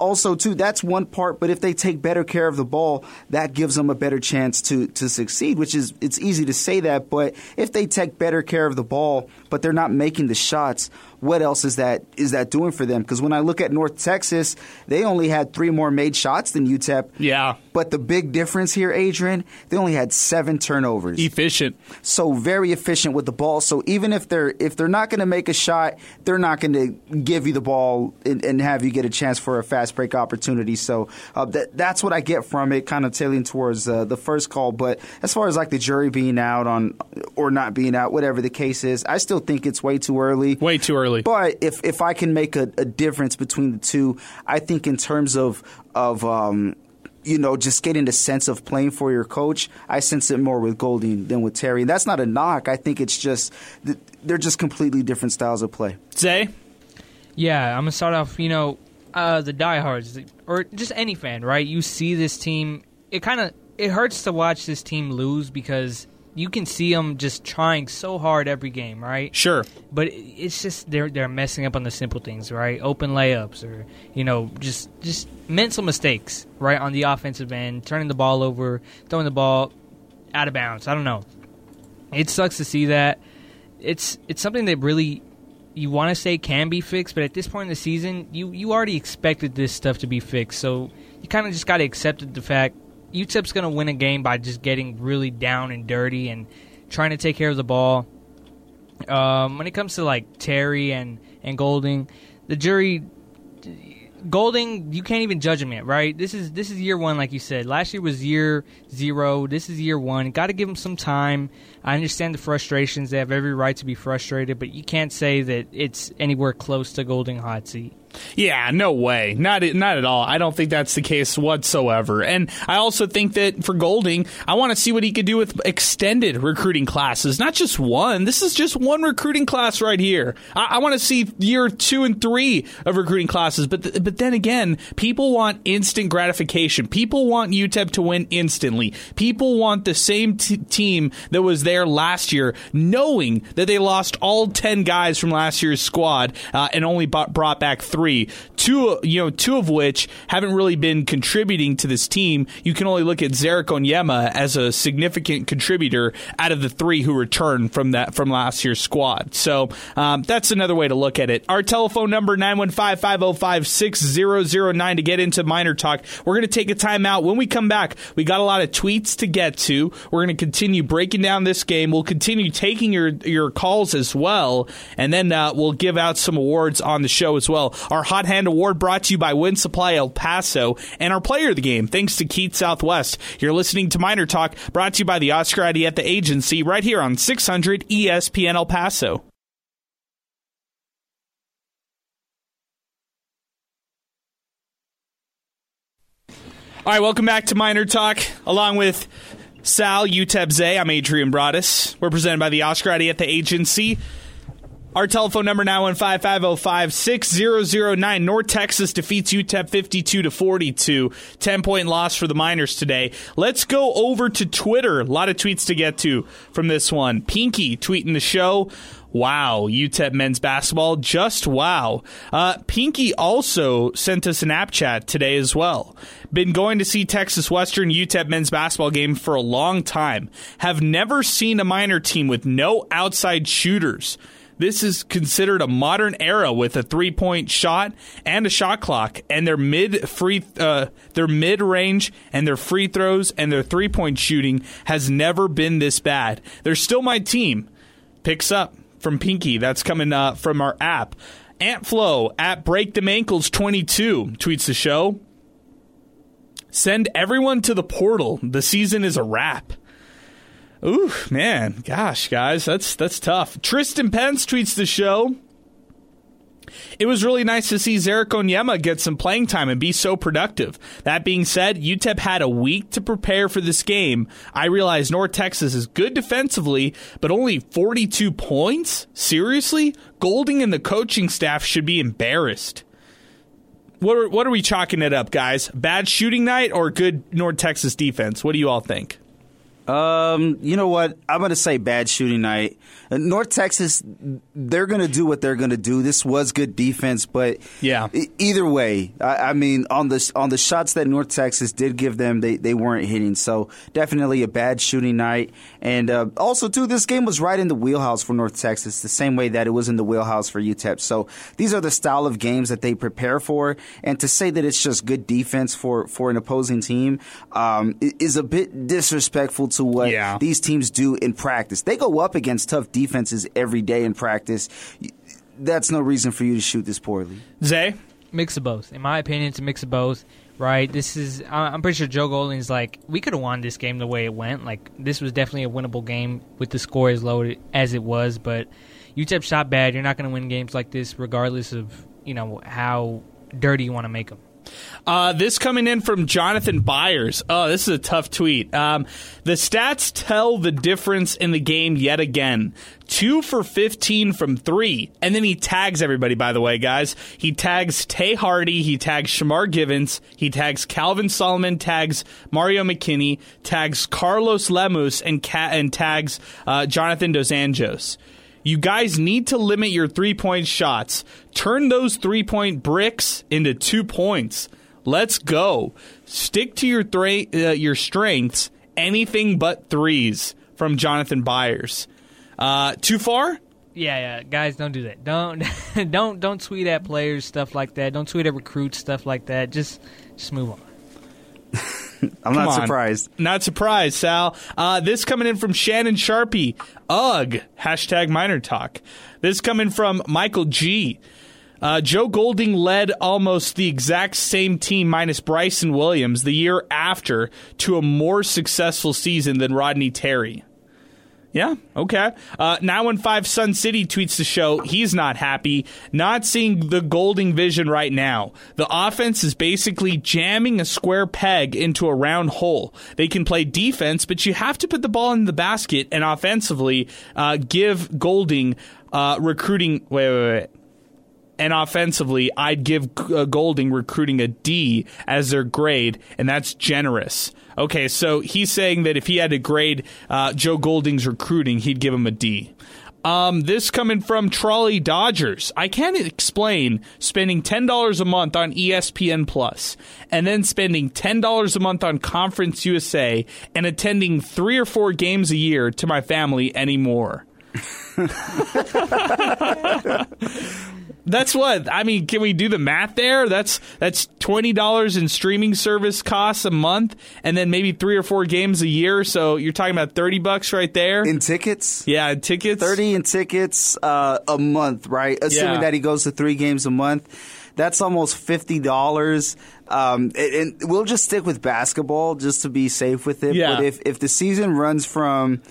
also too that's one part but if they take better care of the ball that gives them a better chance to to succeed which is it's easy to say that but if they take better care of the ball but they're not making the shots what else is that is that doing for them because when I look at North Texas they only had 3 more made shots than UTEP
Yeah.
but the big difference here Adrian they only had 7 turnovers
Efficient.
so very efficient with the ball. So even if they're if they're not going to make a shot, they're not going to give you the ball and, and have you get a chance for a fast break opportunity. So uh, that that's what I get from it, kind of tailing towards uh, the first call. But as far as like the jury being out on or not being out, whatever the case is, I still think it's way too early.
Way too early.
But if if I can make a, a difference between the two, I think in terms of of um, you know just getting the sense of playing for your coach, I sense it more with Golding than with Terry. And that's not a knock. I think it's just they're just completely different styles of play.
Zay.
Yeah, I'm gonna start off. You know, uh, the diehards, or just any fan, right? You see this team. It kind of it hurts to watch this team lose because you can see them just trying so hard every game, right?
Sure.
But it's just they're they're messing up on the simple things, right? Open layups, or you know, just just mental mistakes, right, on the offensive end, turning the ball over, throwing the ball out of bounds. I don't know. It sucks to see that. It's it's something that really you want to say can be fixed, but at this point in the season, you you already expected this stuff to be fixed. So you kind of just got to accept the fact UTEP's going to win a game by just getting really down and dirty and trying to take care of the ball. Um, when it comes to like Terry and and Golding, the jury. Golding, you can't even judge him yet, right? This is this is year one, like you said. Last year was year zero. This is year one. Got to give him some time. I understand the frustrations; they have every right to be frustrated, but you can't say that it's anywhere close to Golding hot seat.
Yeah, no way. Not not at all. I don't think that's the case whatsoever. And I also think that for Golding, I want to see what he could do with extended recruiting classes, not just one. This is just one recruiting class right here. I, I want to see year two and three of recruiting classes. But th- but then again, people want instant gratification. People want UTEP to win instantly. People want the same t- team that was there last year, knowing that they lost all ten guys from last year's squad uh, and only bought, brought back three. Two, you know, two of which haven't really been contributing to this team. You can only look at Ze'Rik Onyema as a significant contributor out of the three who returned from that from last year's squad. So um, that's another way to look at it. Our telephone number 915-505-6009 to get into Miner Talk. We're going to take a timeout. When we come back, we got a lot of tweets to get to. We're going to continue breaking down this game. We'll continue taking your your calls as well, and then uh, we'll give out some awards on the show as well. Our Hot Hand Award brought to you by Winsupply El Paso and our player of the game, thanks to Keith Southwest. You're listening to Miner Talk, brought to you by the Oscar Arieta Agency, right here on 600 ESPN El Paso. All right, welcome back to Miner Talk, along with Sal UTEP Zay. I'm Adrian Broadus. We're presented by the Oscar Arieta Agency. Our telephone number now one five five zero five six zero zero nine. North Texas defeats UTEP fifty two to forty two. Ten point loss for the Miners today. Let's go over to Twitter. A lot of tweets to get to from this one. Pinky tweeting the show. Wow, UTEP men's basketball, just wow. Uh, Pinky also sent us an app chat today as well. Been going to see Texas Western UTEP men's basketball game for a long time. Have never seen a Miner team with no outside shooters. This is considered a modern era with a three point shot and a shot clock, and their mid free, uh, their mid range and their free throws and their three point shooting has never been this bad. They're still my team. Picks up from Pinky. That's coming uh, from our app. Antflow at Break Them Ankles 22 tweets the show. Send everyone to the portal. The season is a wrap. Ooh, man, gosh, guys, that's that's tough. Tristan Pence tweets the show. It was really nice to see Ze'Rik Onyema get some playing time and be so productive. That being said, UTEP had a week to prepare for this game. I realize North Texas is good defensively, but only 42 points? Seriously? Golding and the coaching staff should be embarrassed. What are, what are we chalking it up, guys? Bad shooting night or good North Texas defense? What do you all think?
Um, you know what? I'm going to say bad shooting night. North Texas, they're going to do what they're going to do. This was good defense, but
yeah.
Either way, I, I, mean, on the on the shots that North Texas did give them, they, they weren't hitting. So definitely a bad shooting night. And uh, also, too, this game was right in the wheelhouse for North Texas, the same way that it was in the wheelhouse for UTEP. So these are the style of games that they prepare for. And to say that it's just good defense for for an opposing team um, is a bit disrespectful to what
yeah.
these teams do in practice. They go up against tough defenses every day in practice. That's no reason for you to shoot this poorly.
Zay?
Mix of both. In my opinion, it's a mix of both. Right. This is. I'm pretty sure Joe Golding's like we could have won this game the way it went. Like this was definitely a winnable game with the score as low as it was. But UTEP shot bad. You're not going to win games like this, regardless of you know how dirty you want to make them.
Uh, this coming in from Jonathan Byers. Oh, this is a tough tweet. Um, the stats tell the difference in the game yet again. Two for 15 from three. And then he tags everybody, by the way, guys. He tags Tae Hardy. He tags Shamar Givance. He tags Calvin Solomon. Tags Mario McKinney. Tags Carlos Lemus. And, ca- and tags uh, Jonathan Dos Anjos. You guys need to limit your three point shots. Turn those three point bricks into two points. Let's go. Stick to your thra- uh, your strengths. Anything but threes from Jonathan Byers. Uh, too far?
Yeah, yeah, guys, don't do that. Don't, [laughs] don't, don't tweet at players stuff like that. Don't tweet at recruits stuff like that. Just, just move on. [laughs]
I'm
Come
not
on.
surprised.
Not surprised, Sal. Uh, this coming in from Shannon Sharpie. Ugh. Hashtag Miner Talk. This coming from Michael G. Uh, Joe Golding led almost the exact same team minus Bryson Williams the year after to a more successful season than Rodney Terry. Yeah, okay. Uh, 915 Sun City tweets the show. He's not happy. Not seeing the Golding vision right now. The offense is basically jamming a square peg into a round hole. They can play defense, but you have to put the ball in the basket and offensively uh, give Golding uh, recruiting. Wait, wait, wait and offensively, I'd give uh, Golding recruiting a D as their grade, and that's generous. Okay, so he's saying that if he had to grade uh, Joe Golding's recruiting, he'd give him a D. Um, this coming from Trolley Dodgers. I can't explain spending ten dollars a month on ESPN Plus and then spending ten dollars a month on Conference USA and attending three or four games a year to my family anymore. [laughs] [laughs] That's what I mean. Can we do the math there? That's that's twenty dollars in streaming service costs a month, and then maybe three or four games a year. So you're talking about thirty bucks right there.
In tickets?
yeah, tickets.
30 in tickets uh, a month, right? Assuming
Yeah.
that he goes to three games a month. That's almost fifty dollars. Um, and, and we'll just stick with basketball just to be safe with it.
Yeah.
But if if the season runs from,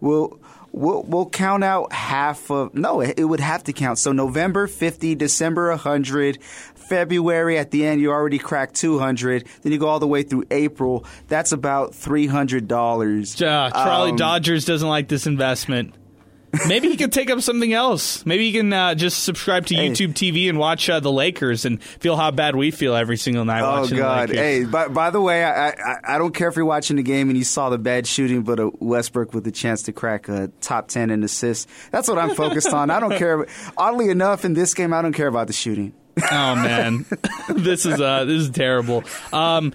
we'll. We'll, we'll count out half of no it would have to count so november 50 december 100 february at the end you already cracked 200 then you go all the way through april that's about $300
Uh, Charlie
Um,
Dodgers doesn't like this investment. Maybe he [laughs] could take up something else. Maybe he can uh, just subscribe to
Hey.
YouTube TV and watch uh, the Lakers and feel how bad we feel every single night
Oh
watching
God!
the Lakers.
Hey, by, by the way, I, I I don't care if you're watching the game and you saw the bad shooting, but a Westbrook with a chance to crack a top ten in assists. That's what I'm focused on. I don't care. [laughs] Oddly enough, in this game, I don't care about the shooting.
Oh man, [laughs] this is uh, this is terrible. Um,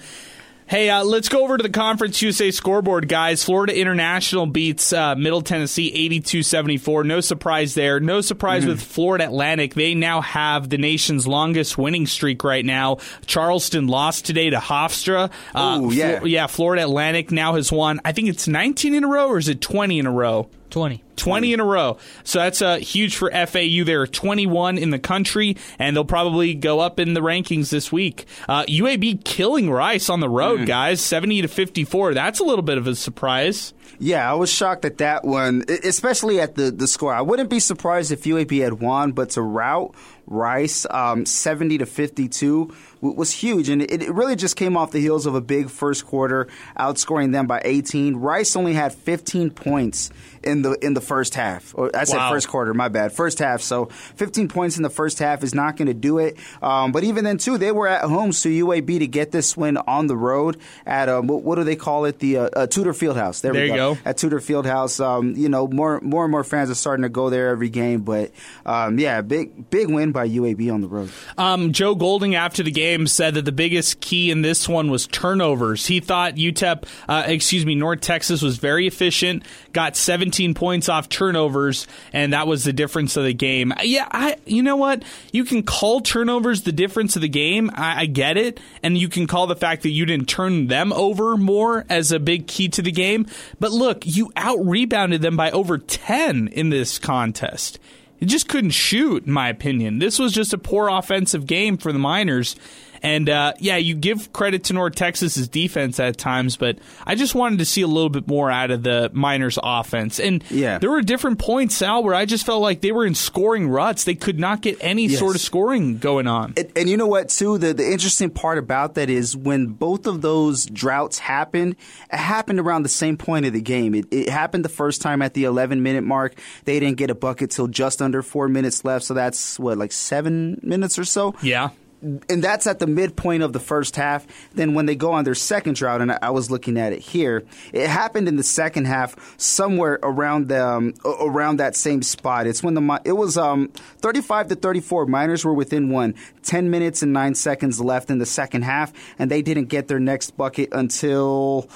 hey, uh, let's go over to the Conference USA scoreboard, guys. Florida International beats uh, Middle Tennessee 82-74. No surprise there. No surprise with Florida Atlantic. They now have the nation's longest winning streak right now. Charleston lost today to Hofstra. Uh,
Ooh, yeah.
Flo- yeah. Florida Atlantic now has won. I think it's 19 in a row, or is it 20 in a row?
20.
20 in a row. So that's uh, huge for FAU. They're 21 in the country, and they'll probably go up in the rankings this week. Uh, UAB killing Rice on the road, guys, 70 to 54. That's a little bit of a surprise.
Yeah, I was shocked at that one, especially at the, the score. I wouldn't be surprised if UAB had won, but to rout Rice um, 70 to 52 was huge, and it, it really just came off the heels of a big first quarter, outscoring them by 18. Rice only had 15 points in the in the first half. Or I said
Wow.
first quarter, my bad, first half. So 15 points in the first half is not going to do it. Um, but even then, too, they were at home, so UAB to get this win on the road at um, what, what do they call it? The uh, uh, Tudor Fieldhouse. There,
There
we go.
go.
At Tudor Fieldhouse, um, you know, more more and more fans are starting to go there every game. But um, yeah, big big win by UAB on the road.
Um, Joe Golding after the game said that the biggest key in this one was turnovers. He thought UTEP, uh, excuse me, North Texas was very efficient, got 17 points off turnovers, and that was the difference of the game. Yeah, I, you know what? You can call turnovers the difference of the game. I, I get it, and you can call the fact that you didn't turn them over more as a big key to the game. But look, you out rebounded them by over 10 in this contest. He just couldn't shoot, in my opinion. This was just a poor offensive game for the Miners. And uh, yeah, you give credit to North Texas's defense at times, but I just wanted to see a little bit more out of the Miners' offense. And
Yeah.
there were different points, Sal, where I just felt like they were in scoring ruts. They could not get any
Yes.
sort of scoring going on.
And, and you know what, too? The, the interesting part about that is when both of those droughts happened, it happened around the same point of the game. It, it happened the first time at the 11 minute mark. They didn't get a bucket till just under four minutes left. So that's what, like seven minutes or so?
yeah.
And that's at the midpoint of the first half. Then when they go on their second drought, and I, was looking at it here, it happened in the second half, somewhere around the um, around that same spot. It's when the it was um, 35 to 34. Miners were within one. 10 minutes and nine seconds left in the second half, and they didn't get their next bucket until.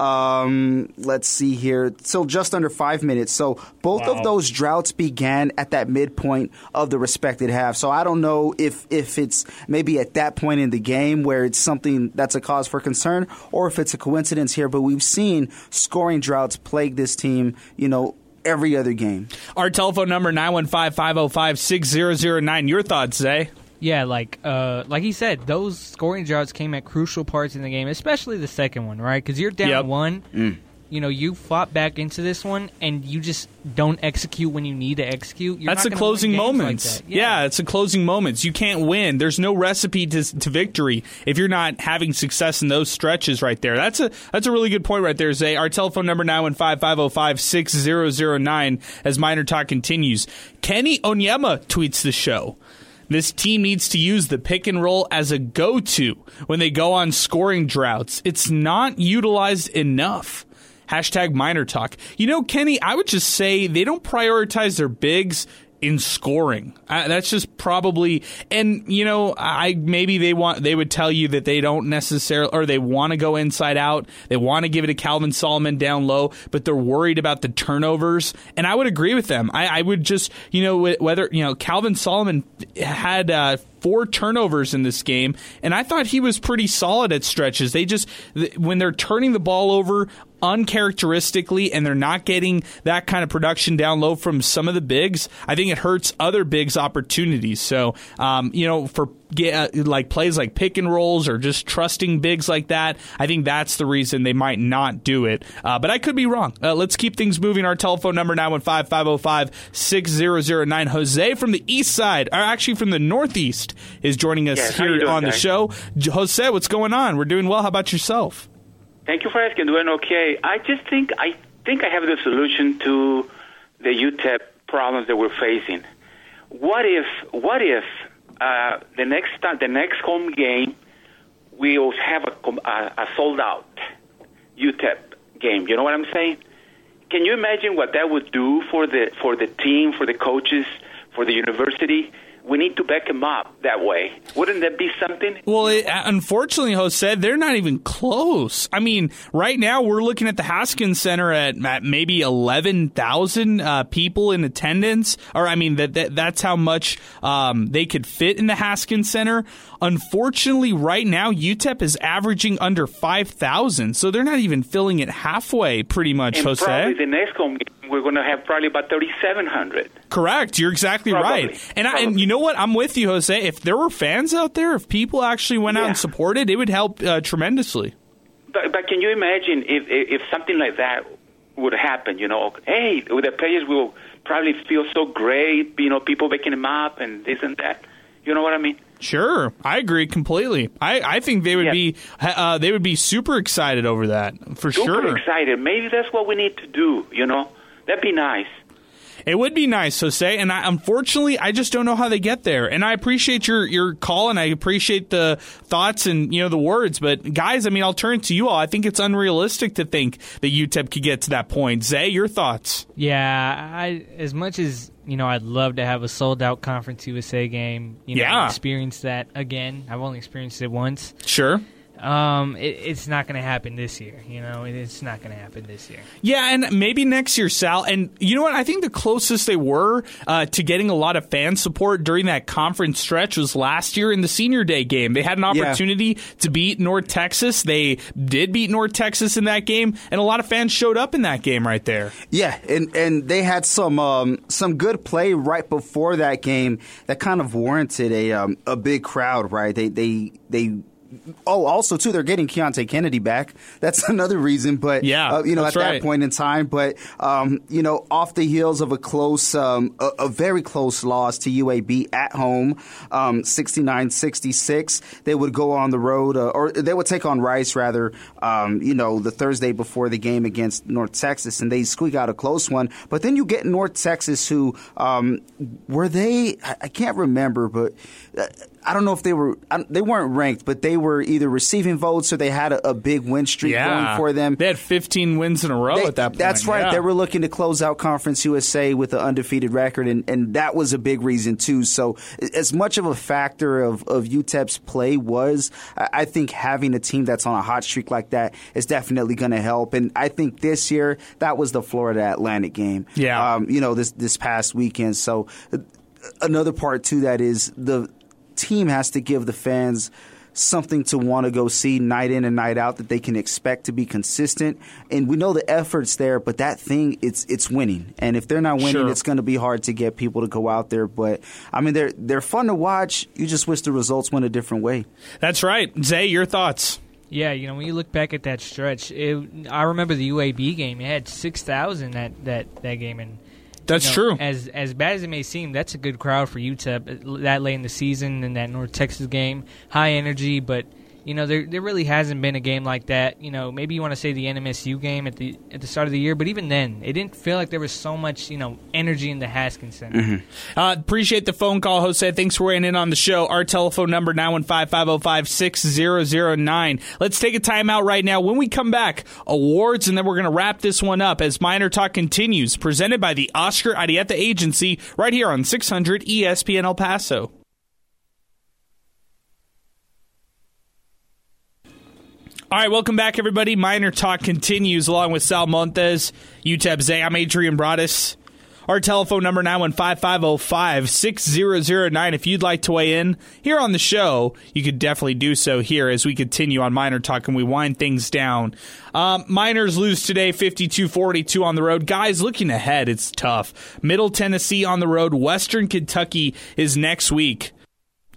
Um, let's see here, till just under five minutes. So both of those droughts began at that midpoint of the respected half. So I don't know if if it's maybe at that point in the game where it's something that's a cause for concern, or if it's a coincidence here. But we've seen scoring droughts plague this team. You know. Every other game.
Our telephone number 915-505-6009. Your thoughts, Zay?
Yeah, like uh, like he said, those scoring droughts came at crucial parts in the game, especially the second one, right? Because you're down
Yep.
one. You know, you fought back into this one, and you just don't execute when you need to execute. You're
That's the closing
games like
moments.
that.
yeah. it's the closing moments. You can't win. There's no recipe to, to victory if you're not having success in those stretches right there. That's a that's a really good point right there, Zay. Our telephone number 915-505-6009 as Miner Talk continues. Kenny Onyema tweets the show. This team needs to use the pick and roll as a go to when they go on scoring droughts. It's not utilized enough. Hashtag Miner Talk. You know, Kenny, I would just say they don't prioritize their bigs in scoring. Uh, that's just probably, and you know, I maybe they want they would tell you that they don't necessarily or they want to go inside out. They want to give it to Calvin Solomon down low, but they're worried about the turnovers. And I would agree with them. I, I would just, you know, wh- whether you know Calvin Solomon had. Uh, four turnovers in this game, and I thought he was pretty solid at stretches. They just when they're turning the ball over uncharacteristically and they're not getting that kind of production down low from some of the bigs, I think it hurts other bigs' opportunities. So, um, you know, for get uh, like plays like pick and rolls or just trusting bigs like that. I think that's the reason they might not do it. Uh, but I could be wrong. Uh, let's keep things moving. Our telephone number 915-505-6009. Jose from the east side, or actually from the northeast, is joining us
Yes,
here
doing,
on the show. Jose, what's going on? We're doing well. How about yourself?
Thank you for asking. Doing okay. I just think I think I have the solution to the UTEP problems that we're facing. What if what if uh, the next the next home game we will have a, a, a sold out UTEP game? You know what I'm saying? Can you imagine what that would do for the for the team, for the coaches, for the university? We need to back them up that way. Wouldn't that be something?
Well, it, unfortunately, Jose, they're not even close. I mean, right now we're looking at the Haskins Center at, at maybe eleven thousand uh, people in attendance, or I mean that, that that's how much um, they could fit in the Haskins Center. Unfortunately, right now UTEP is averaging under five thousand, so they're not even filling it halfway. Pretty much,
And
Jose.
probably the next home game we're going to have probably about 3,700.
Correct. You're exactly
Probably.
right. And I, and you know what? I'm with you, Jose. If there were fans out there, if people actually went out and supported, it would help uh, tremendously.
But, but can you imagine if, if if something like that would happen? You know, hey, the players will probably feel so great. You know, people waking them up and this and that. You know what I mean?
Sure, I agree completely. I, I think they would
Yeah.
be uh, they would be super excited over that for
Super
sure.
excited. Maybe that's what we need to do. You know, that'd be nice.
It would be nice, Jose, and I, unfortunately, I just don't know how they get there. And I appreciate your your call, and I appreciate the thoughts and you know the words. But guys, I mean, I'll turn to you all. I think it's unrealistic to think that UTEP could get to that point. Zay, your thoughts?
Yeah, I as much as you know, I'd love to have a sold out Conference USA game. You know,
Yeah.
experience that again. I've only experienced it once.
Sure.
Um, it, it's not going to happen this year. You know, it, it's not going to happen this year.
Yeah, and maybe next year, Sal. And you know what? I think the closest they were uh, to getting a lot of fan support during that conference stretch was last year in the Senior Day game. They had an
Yeah.
opportunity to beat North Texas. They did beat North Texas in that game, and a lot of fans showed up in that game right there.
Yeah, and and they had some um, some good play right before that game that kind of warranted a um, a big crowd. Right? They they they. Oh, also too, they're getting Keonte Kennedy back. That's [laughs] another reason. But
Yeah,
uh, you know, at
right.
that point in time, but um, you know, off the heels of a close, um, a, a very close loss to UAB at home, um, 69-66, they would go on the road, uh, or they would take on Rice rather. Um, you know, the Thursday before the game against North Texas, and they squeak out a close one. But then you get North Texas, who um, were they? I, I can't remember, but. I don't know if they were they weren't ranked, but they were either receiving votes or they had a, a big win streak going for them.
They had 15 wins in a row
They-
at that point.
That's right.
Yeah.
They were looking to close out Conference USA with an undefeated record, and, and that was a big reason too. So, as much of a factor of, of UTEP's play was, I think having a team that's on a hot streak like that is definitely going to help. And I think this year that was the Florida Atlantic game.
Yeah.
Um, you know this this past weekend. So, another part to that is the team has to give the fans something to want to go see night in and night out that they can expect to be consistent and we know the efforts there but that thing it's it's winning and if they're not winning
Sure.
it's going to be hard to get people to go out there but i mean they're they're fun to watch you just wish the results went a different way
That's right. Zay, your thoughts?
Yeah, you know, when you look back at that stretch, it, I remember the UAB game. It had six thousand that that that game, and
That's
you know,
true.
As as bad as it may seem, that's a good crowd for UTEP uh, that late in the season and that North Texas game. High energy, but you know there there really hasn't been a game like that. You know, maybe you want to say the NMSU game at the at the start of the year, but even then, it didn't feel like there was so much you know energy in the Haskins Center.
Uh, appreciate the phone call, Jose. Thanks for weighing in on the show. Our telephone number, 915-505-6009. Let's take a timeout right now. When we come back, awards, and then we're going to wrap this one up as Miner Talk continues, presented by the Oscar Arieta Agency, right here on 600 ESPN El Paso. All right, welcome back, everybody. Miner Talk continues along with Sal Montes, UTEP Zay. I'm Adrian Broadus. Our telephone number 915-505-6009. If you'd like to weigh in here on the show, you could definitely do so here as we continue on Miner Talk and we wind things down. Um, Miners lose today 52-42 on the road. Guys, looking ahead, it's tough. Middle Tennessee on the road. Western Kentucky is next week.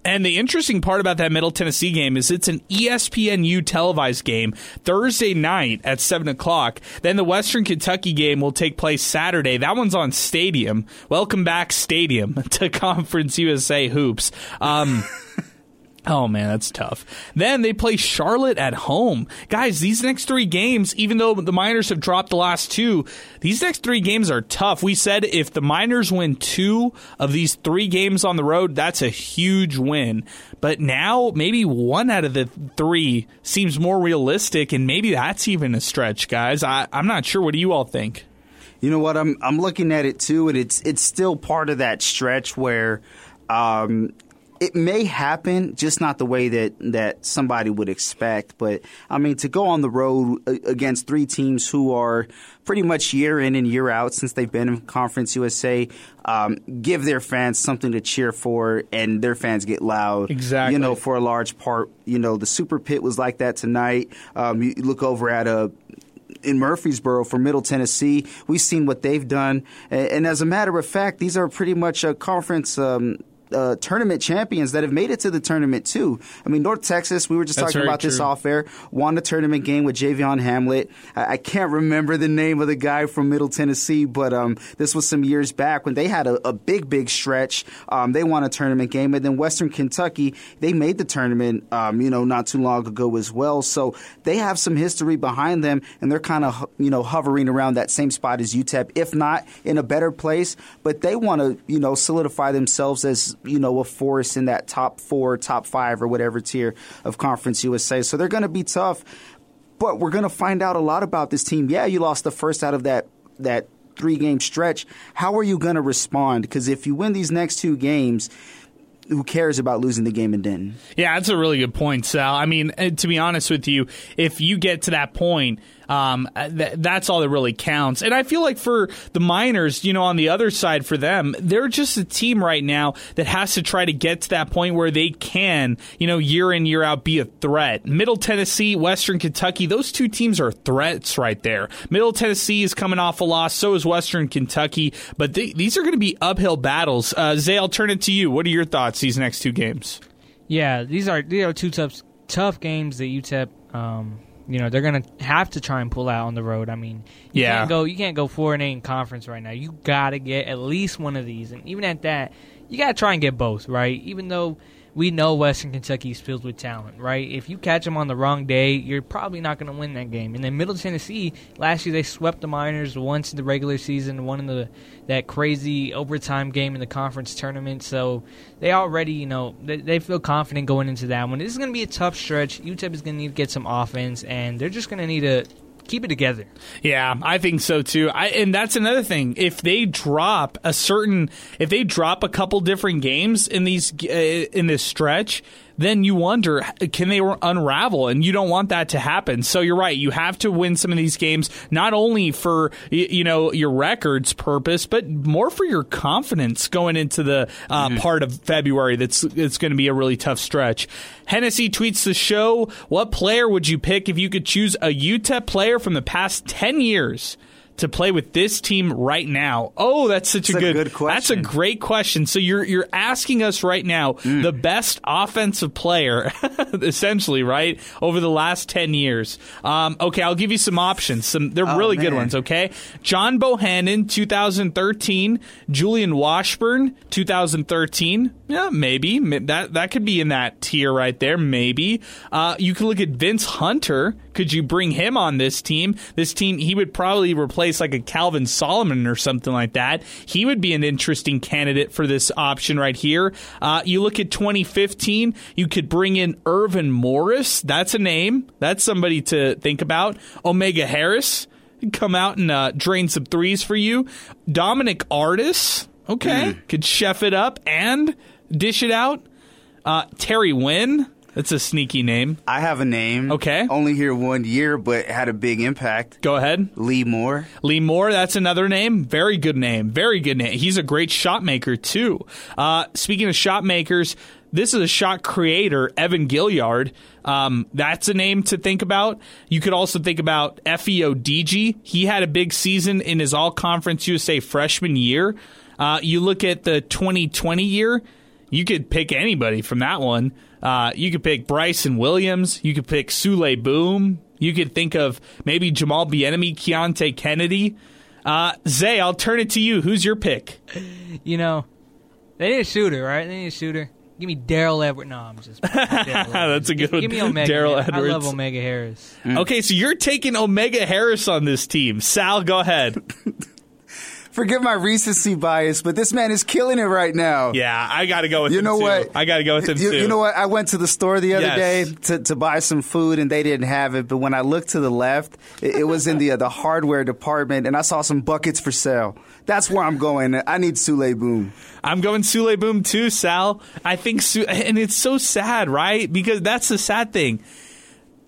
And the interesting part about that Middle Tennessee game is it's an ESPNU televised game Thursday night at 7 o'clock. Then the Western Kentucky game will take place Saturday. That one's on Stadium. Welcome back, Stadium, [laughs] to Conference USA Hoops. Um, [laughs] Oh man, that's tough. Then they play Charlotte at home. Guys, these next three games, even though the Miners have dropped the last two, these next three games are tough. We said if the Miners win two of these three games on the road, that's a huge win. But now maybe one out of the three seems more realistic, and maybe that's even a stretch, guys. I, I'm not sure. What do you all think?
You know what? I'm I'm looking at it too, and it's it's still part of that stretch where um, it may happen, just not the way that that somebody would expect. But I mean, to go on the road against three teams who are pretty much year in and year out since they've been in Conference USA, um, give their fans something to cheer for, and their fans get loud.
Exactly.
You know, for a large part, you know, the Super Pit was like that tonight. Um, you look over at a in Murfreesboro for Middle Tennessee. We've seen what they've done, and, and as a matter of fact, these are pretty much a conference. Um, uh, tournament champions that have made it to the tournament too. I mean, North Texas. We were just
That's
talking about this off air. Won the tournament game with Javion Hamlet. I, I can't remember the name of the guy from Middle Tennessee, but um, this was some years back when they had a, a big, big stretch. Um, they won a tournament game, and then Western Kentucky they made the tournament. Um, you know, not too long ago as well. So they have some history behind them, and they're kind of you know hovering around that same spot as UTEP, if not in a better place. But they want to you know solidify themselves as you know a force in that top four, top five, or whatever tier of Conference USA. So they're going to be tough. But we're going to find out a lot about this team. Yeah, you lost the first out of that that three game stretch. How are you going to respond? Because if you win these next two games, who cares about losing the game in Denton?
Yeah, that's a really good point, Sal. I mean, to be honest with you, if you get to that point, um, th- that's all that really counts. And I feel like for the Miners, you know, on the other side for them, they're just a team right now that has to try to get to that point where they can, you know, year in, year out be a threat. Middle Tennessee, Western Kentucky, those two teams are threats right there. Middle Tennessee is coming off a loss, so is Western Kentucky, but these are going to be uphill battles. Uh, Zay, I'll turn it to you. What are your thoughts these next two games?
Yeah, these are these are two tough tough games that UTEP. Um, you know they're gonna have to try and pull out on the road. I mean, you
Yeah.
can't go you can't go four and eight in conference right now. You gotta get at least one of these, and even at that, you gotta try and get both, right? Even though we know Western Kentucky is filled with talent, right? If you catch them on the wrong day, you're probably not going to win that game. And then Middle Tennessee, last year they swept the Miners once in the regular season, one in the that crazy overtime game in the conference tournament. So they already, you know, they, they feel confident going into that one. This is going to be a tough stretch. UTEP is going to need to get some offense, and they're just going to need to keep it together.
Yeah, I think so too. I, and that's another thing. If they drop a certain, if they drop a couple different games in these uh, in this stretch, then you wonder can they unravel, and you don't want that to happen. So you're right. You have to win some of these games, not only for you know your records purpose, but more for your confidence going into the uh, part of February. That's it's going to be a really tough stretch. Hennessy tweets the show. What player would you pick if you could choose a UTEP player from the past ten years? To play with this team right now. Oh, that's such
That's
a
a
good,
good
That's a great question. So you're you're asking us right now
Mm.
the best offensive player, [laughs] essentially, right, over the last ten years. Um, okay, I'll give you some options. Some they're
Oh,
really good ones. Okay, John Bohannon, 2013. Julian Washburn, 2013. Yeah, maybe that that could be in that tier right there. Maybe uh, you could look at Vince Hunter. Could you bring him on this team? This team, he would probably replace like a Calvin Solomon or something like that. He would be an interesting candidate for this option right here. Uh, you look at 2015, you could bring in Earvin Morris. That's a name. That's somebody to think about. Omega Harris come out and uh, drain some threes for you. Dominic Artis, okay, could chef it up and dish it out. Uh, Terry Wynn, that's a sneaky name.
I have a name.
Okay.
Only here one year, but had a big impact.
Go ahead.
Lee Moore.
Lee Moore, that's another name. Very good name. Very good name. He's a great shot maker, too. Uh, speaking of shot makers, this is a shot creator, Evan Gilliard. Um, that's a name to think about. You could also think about Efe Odigie. He had a big season in his All Conference USA freshman year. Uh, you look at the 2020 year. You could pick anybody from that one. Uh, you could pick Bryson Williams. You could pick Souley Boum. You could think of maybe Jamal Bieniemy, Keonte Kennedy. Uh, Zay, I'll turn it to you. Who's your pick?
You know, they need a shooter, right? They need a shooter. Give me Daryl Edwards. No, I'm just. [laughs]
That's a good
give,
one.
Give me Omega.
Daryl
I love Omega Harris.
Okay, so you're taking Omega Harris on this team. Sal, go ahead. [laughs]
Forgive my recency bias, but this man is killing it right now.
Yeah, I got to go with
You know
too.
what?
I got to go with him
You,
too.
you know what? I went to the store the other
Yes.
day to, to buy some food, and they didn't have it. But when I looked to the left, it, it was in the uh, the hardware department, and I saw some buckets for sale. That's where I'm going. I need Souley Boum.
I'm going Souley Boum too, Sal. I think, Su- and it's so sad, right? Because that's the sad thing.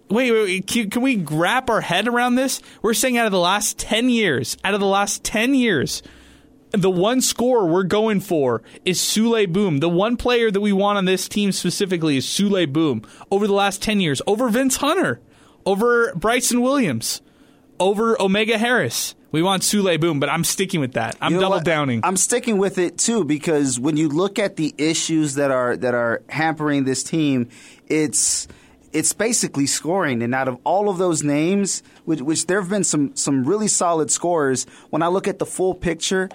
Wait, wait, wait, can, can we wrap our head around this? We're saying out of the last 10 years, out of the last 10 years, the one score we're going for is Souley Boum. The one player that we want on this team specifically is Souley Boum. Over the last 10 years, over Vince Hunter, over Bryson Williams, over Omega Harris. We want Souley Boum, but I'm sticking with that. I'm
You know
double
what?
downing.
I'm sticking with it too because when you look at the issues that are that are hampering this team, it's it's basically scoring. And out of all of those names, which, which there have been some some really solid scorers, when I look at the full picture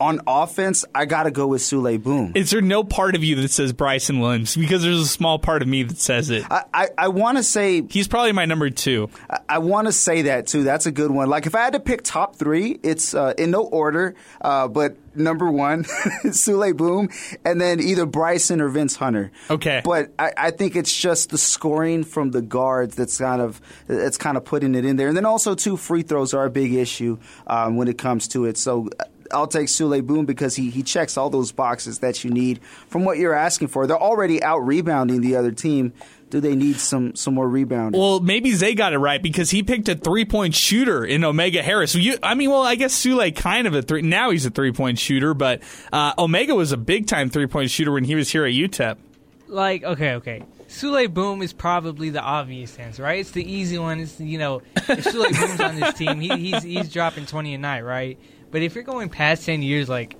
on offense, I got to go with Souley Boum.
Is there no part of you that says Bryson Williams? Because there's a small part of me that says it.
I, I, I want to say
He's probably my number two.
I, I want to say that too. That's a good one. Like if I had to pick top three, it's uh, in no order, uh, but number one, [laughs] Souley Boum, and then either Bryson or Vince Hunter.
Okay.
but I, I think it's just the scoring from the guards that's kind of that's kind of putting it in there, and then also two free throws are a big issue um, when it comes to it. So. I'll take Souley Boum because he, he checks all those boxes that you need from what you're asking for. They're already out rebounding the other team. Do they need some some more rebounding?
Well, maybe Zay got it right because he picked a three point shooter in Omega Harris. You, I mean, well, I guess Souley kind of a three. Now he's a three point shooter, but uh, Omega was a big time three point shooter when he was here at UTEP.
Like, okay, okay. Souley Boum is probably the obvious answer, right? It's the easy one. It's you know, if Souley Boum's on this team, he, he's he's dropping twenty a night, right? But if you're going past ten years, like,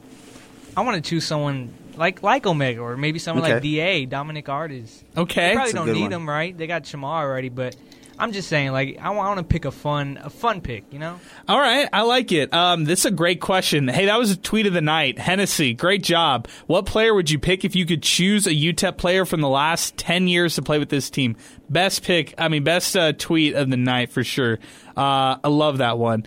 I want to choose someone like like Omega or maybe someone like Da Dominic Artis.
Okay,
They probably
That's
don't need
one.
him, right? They got Shamar already, but I'm just saying, like, I want to pick a fun a fun pick, you know?
All right, I like it. Um, this is a great question. Hey, that was a tweet of the night. Hennessy, great job. What player would you pick if you could choose a UTEP player from the last 10 years to play with this team? Best pick, I mean, best uh, tweet of the night for sure. Uh, I love that one.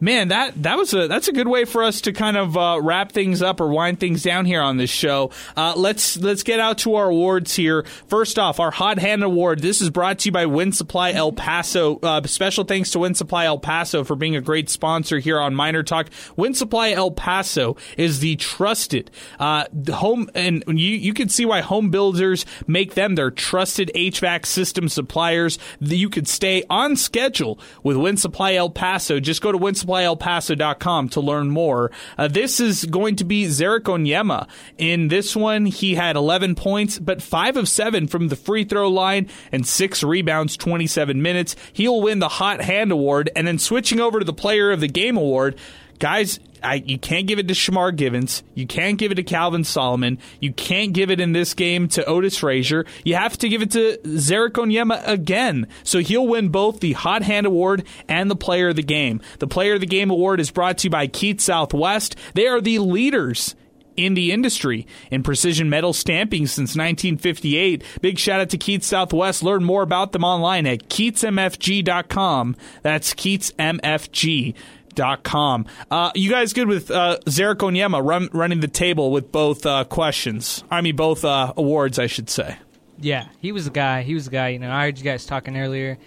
Man, that that was a that's a good way for us to kind of uh, wrap things up or wind things down here on this show. Uh, let's let's get out to our awards here. First off, our Hot Hand Award. This is brought to you by Winsupply El Paso. Uh, special thanks to Winsupply El Paso for being a great sponsor here on Miner Talk. Winsupply El Paso is the trusted uh, home, and you you can see why home builders make them their trusted HVAC system suppliers. You could stay on schedule with Winsupply El Paso. Just go to winsupplyelpaso.com to learn more. Uh, this is going to be Ze'Rik Onyema. In this one, he had 11 points, but 5 of 7 from the free throw line and 6 rebounds, 27 minutes. He'll win the Hot Hand Award. And then switching over to the Player of the Game Award, guys, I, you can't give it to Shamar Givance. You can't give it to Calvin Solomon. You can't give it in this game to Otis Frazier. You have to give it to Ze'Rik Onyema again. So he'll win both the Hot Hand Award and the Player of the Game. The Player of the Game Award is brought to you by Keats Southwest. They are the leaders in the industry in precision metal stamping since 1958. Big shout out to Keats Southwest. Learn more about them online at keatsmfg.com. That's keatsmfg.com. Uh, you guys good with uh, Ze'Rik Onyema run, running the table with both uh, questions? I mean, both uh, awards, I should say.
Yeah, he was the guy. He was the guy. You know, I heard you guys talking earlier.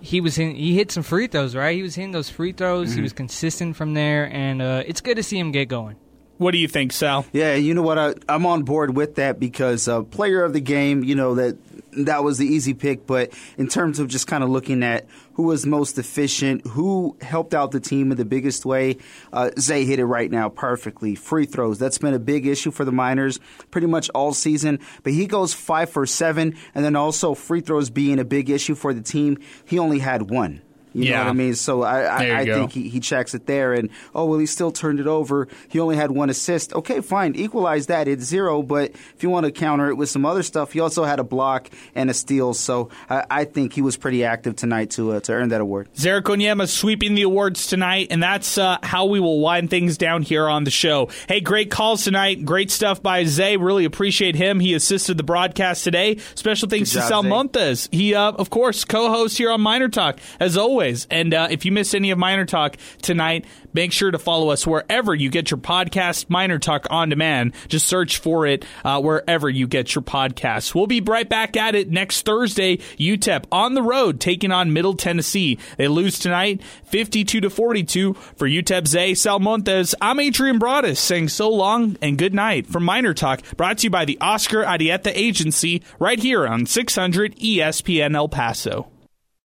He was in. He hit some free throws, right? He was hitting those free throws. He was consistent from there, and uh, it's good to see him get going.
What do you think, Sal?
Yeah, you know what? I, I'm on board with that because uh, player of the game, you know that that was the easy pick. But in terms of just kind of looking at who was most efficient, who helped out the team in the biggest way, uh, Zay hit it right now perfectly. Free throws. That's been a big issue for the Miners pretty much all season. But he goes five for seven, and then also free throws being a big issue for the team. He only had one. You
Yeah.
know what I mean? So I, I, I think he, he checks it there. And oh well, he still turned it over. He only had one assist. Okay, fine, equalize that. It's zero. But if you want to counter it with some other stuff, he also had a block and a steal. So I, I think he was pretty active tonight to uh, to earn that award.
Ze'Rik Onyema sweeping the awards tonight, and that's uh, how we will wind things down here on the show. Hey, great calls tonight. Great stuff by Zay. Really appreciate him. He assisted the broadcast today. Special thanks
Good
to Sal
Zay.
Montes. He, uh, of course, co hosts here on Miner Talk as always. And uh, if you missed any of Miner Talk tonight, make sure to follow us wherever you get your podcast. Miner Talk on demand. Just search for it uh, wherever you get your podcasts. We'll be right back at it next Thursday. UTEP on the road taking on Middle Tennessee. They lose tonight, fifty-two to forty-two for UTEP. Zay Salmontes. I'm Adrian Broadus saying so long and good night from Miner Talk. Brought to you by the Oscar Arieta Agency right here on 600 ESPN El Paso.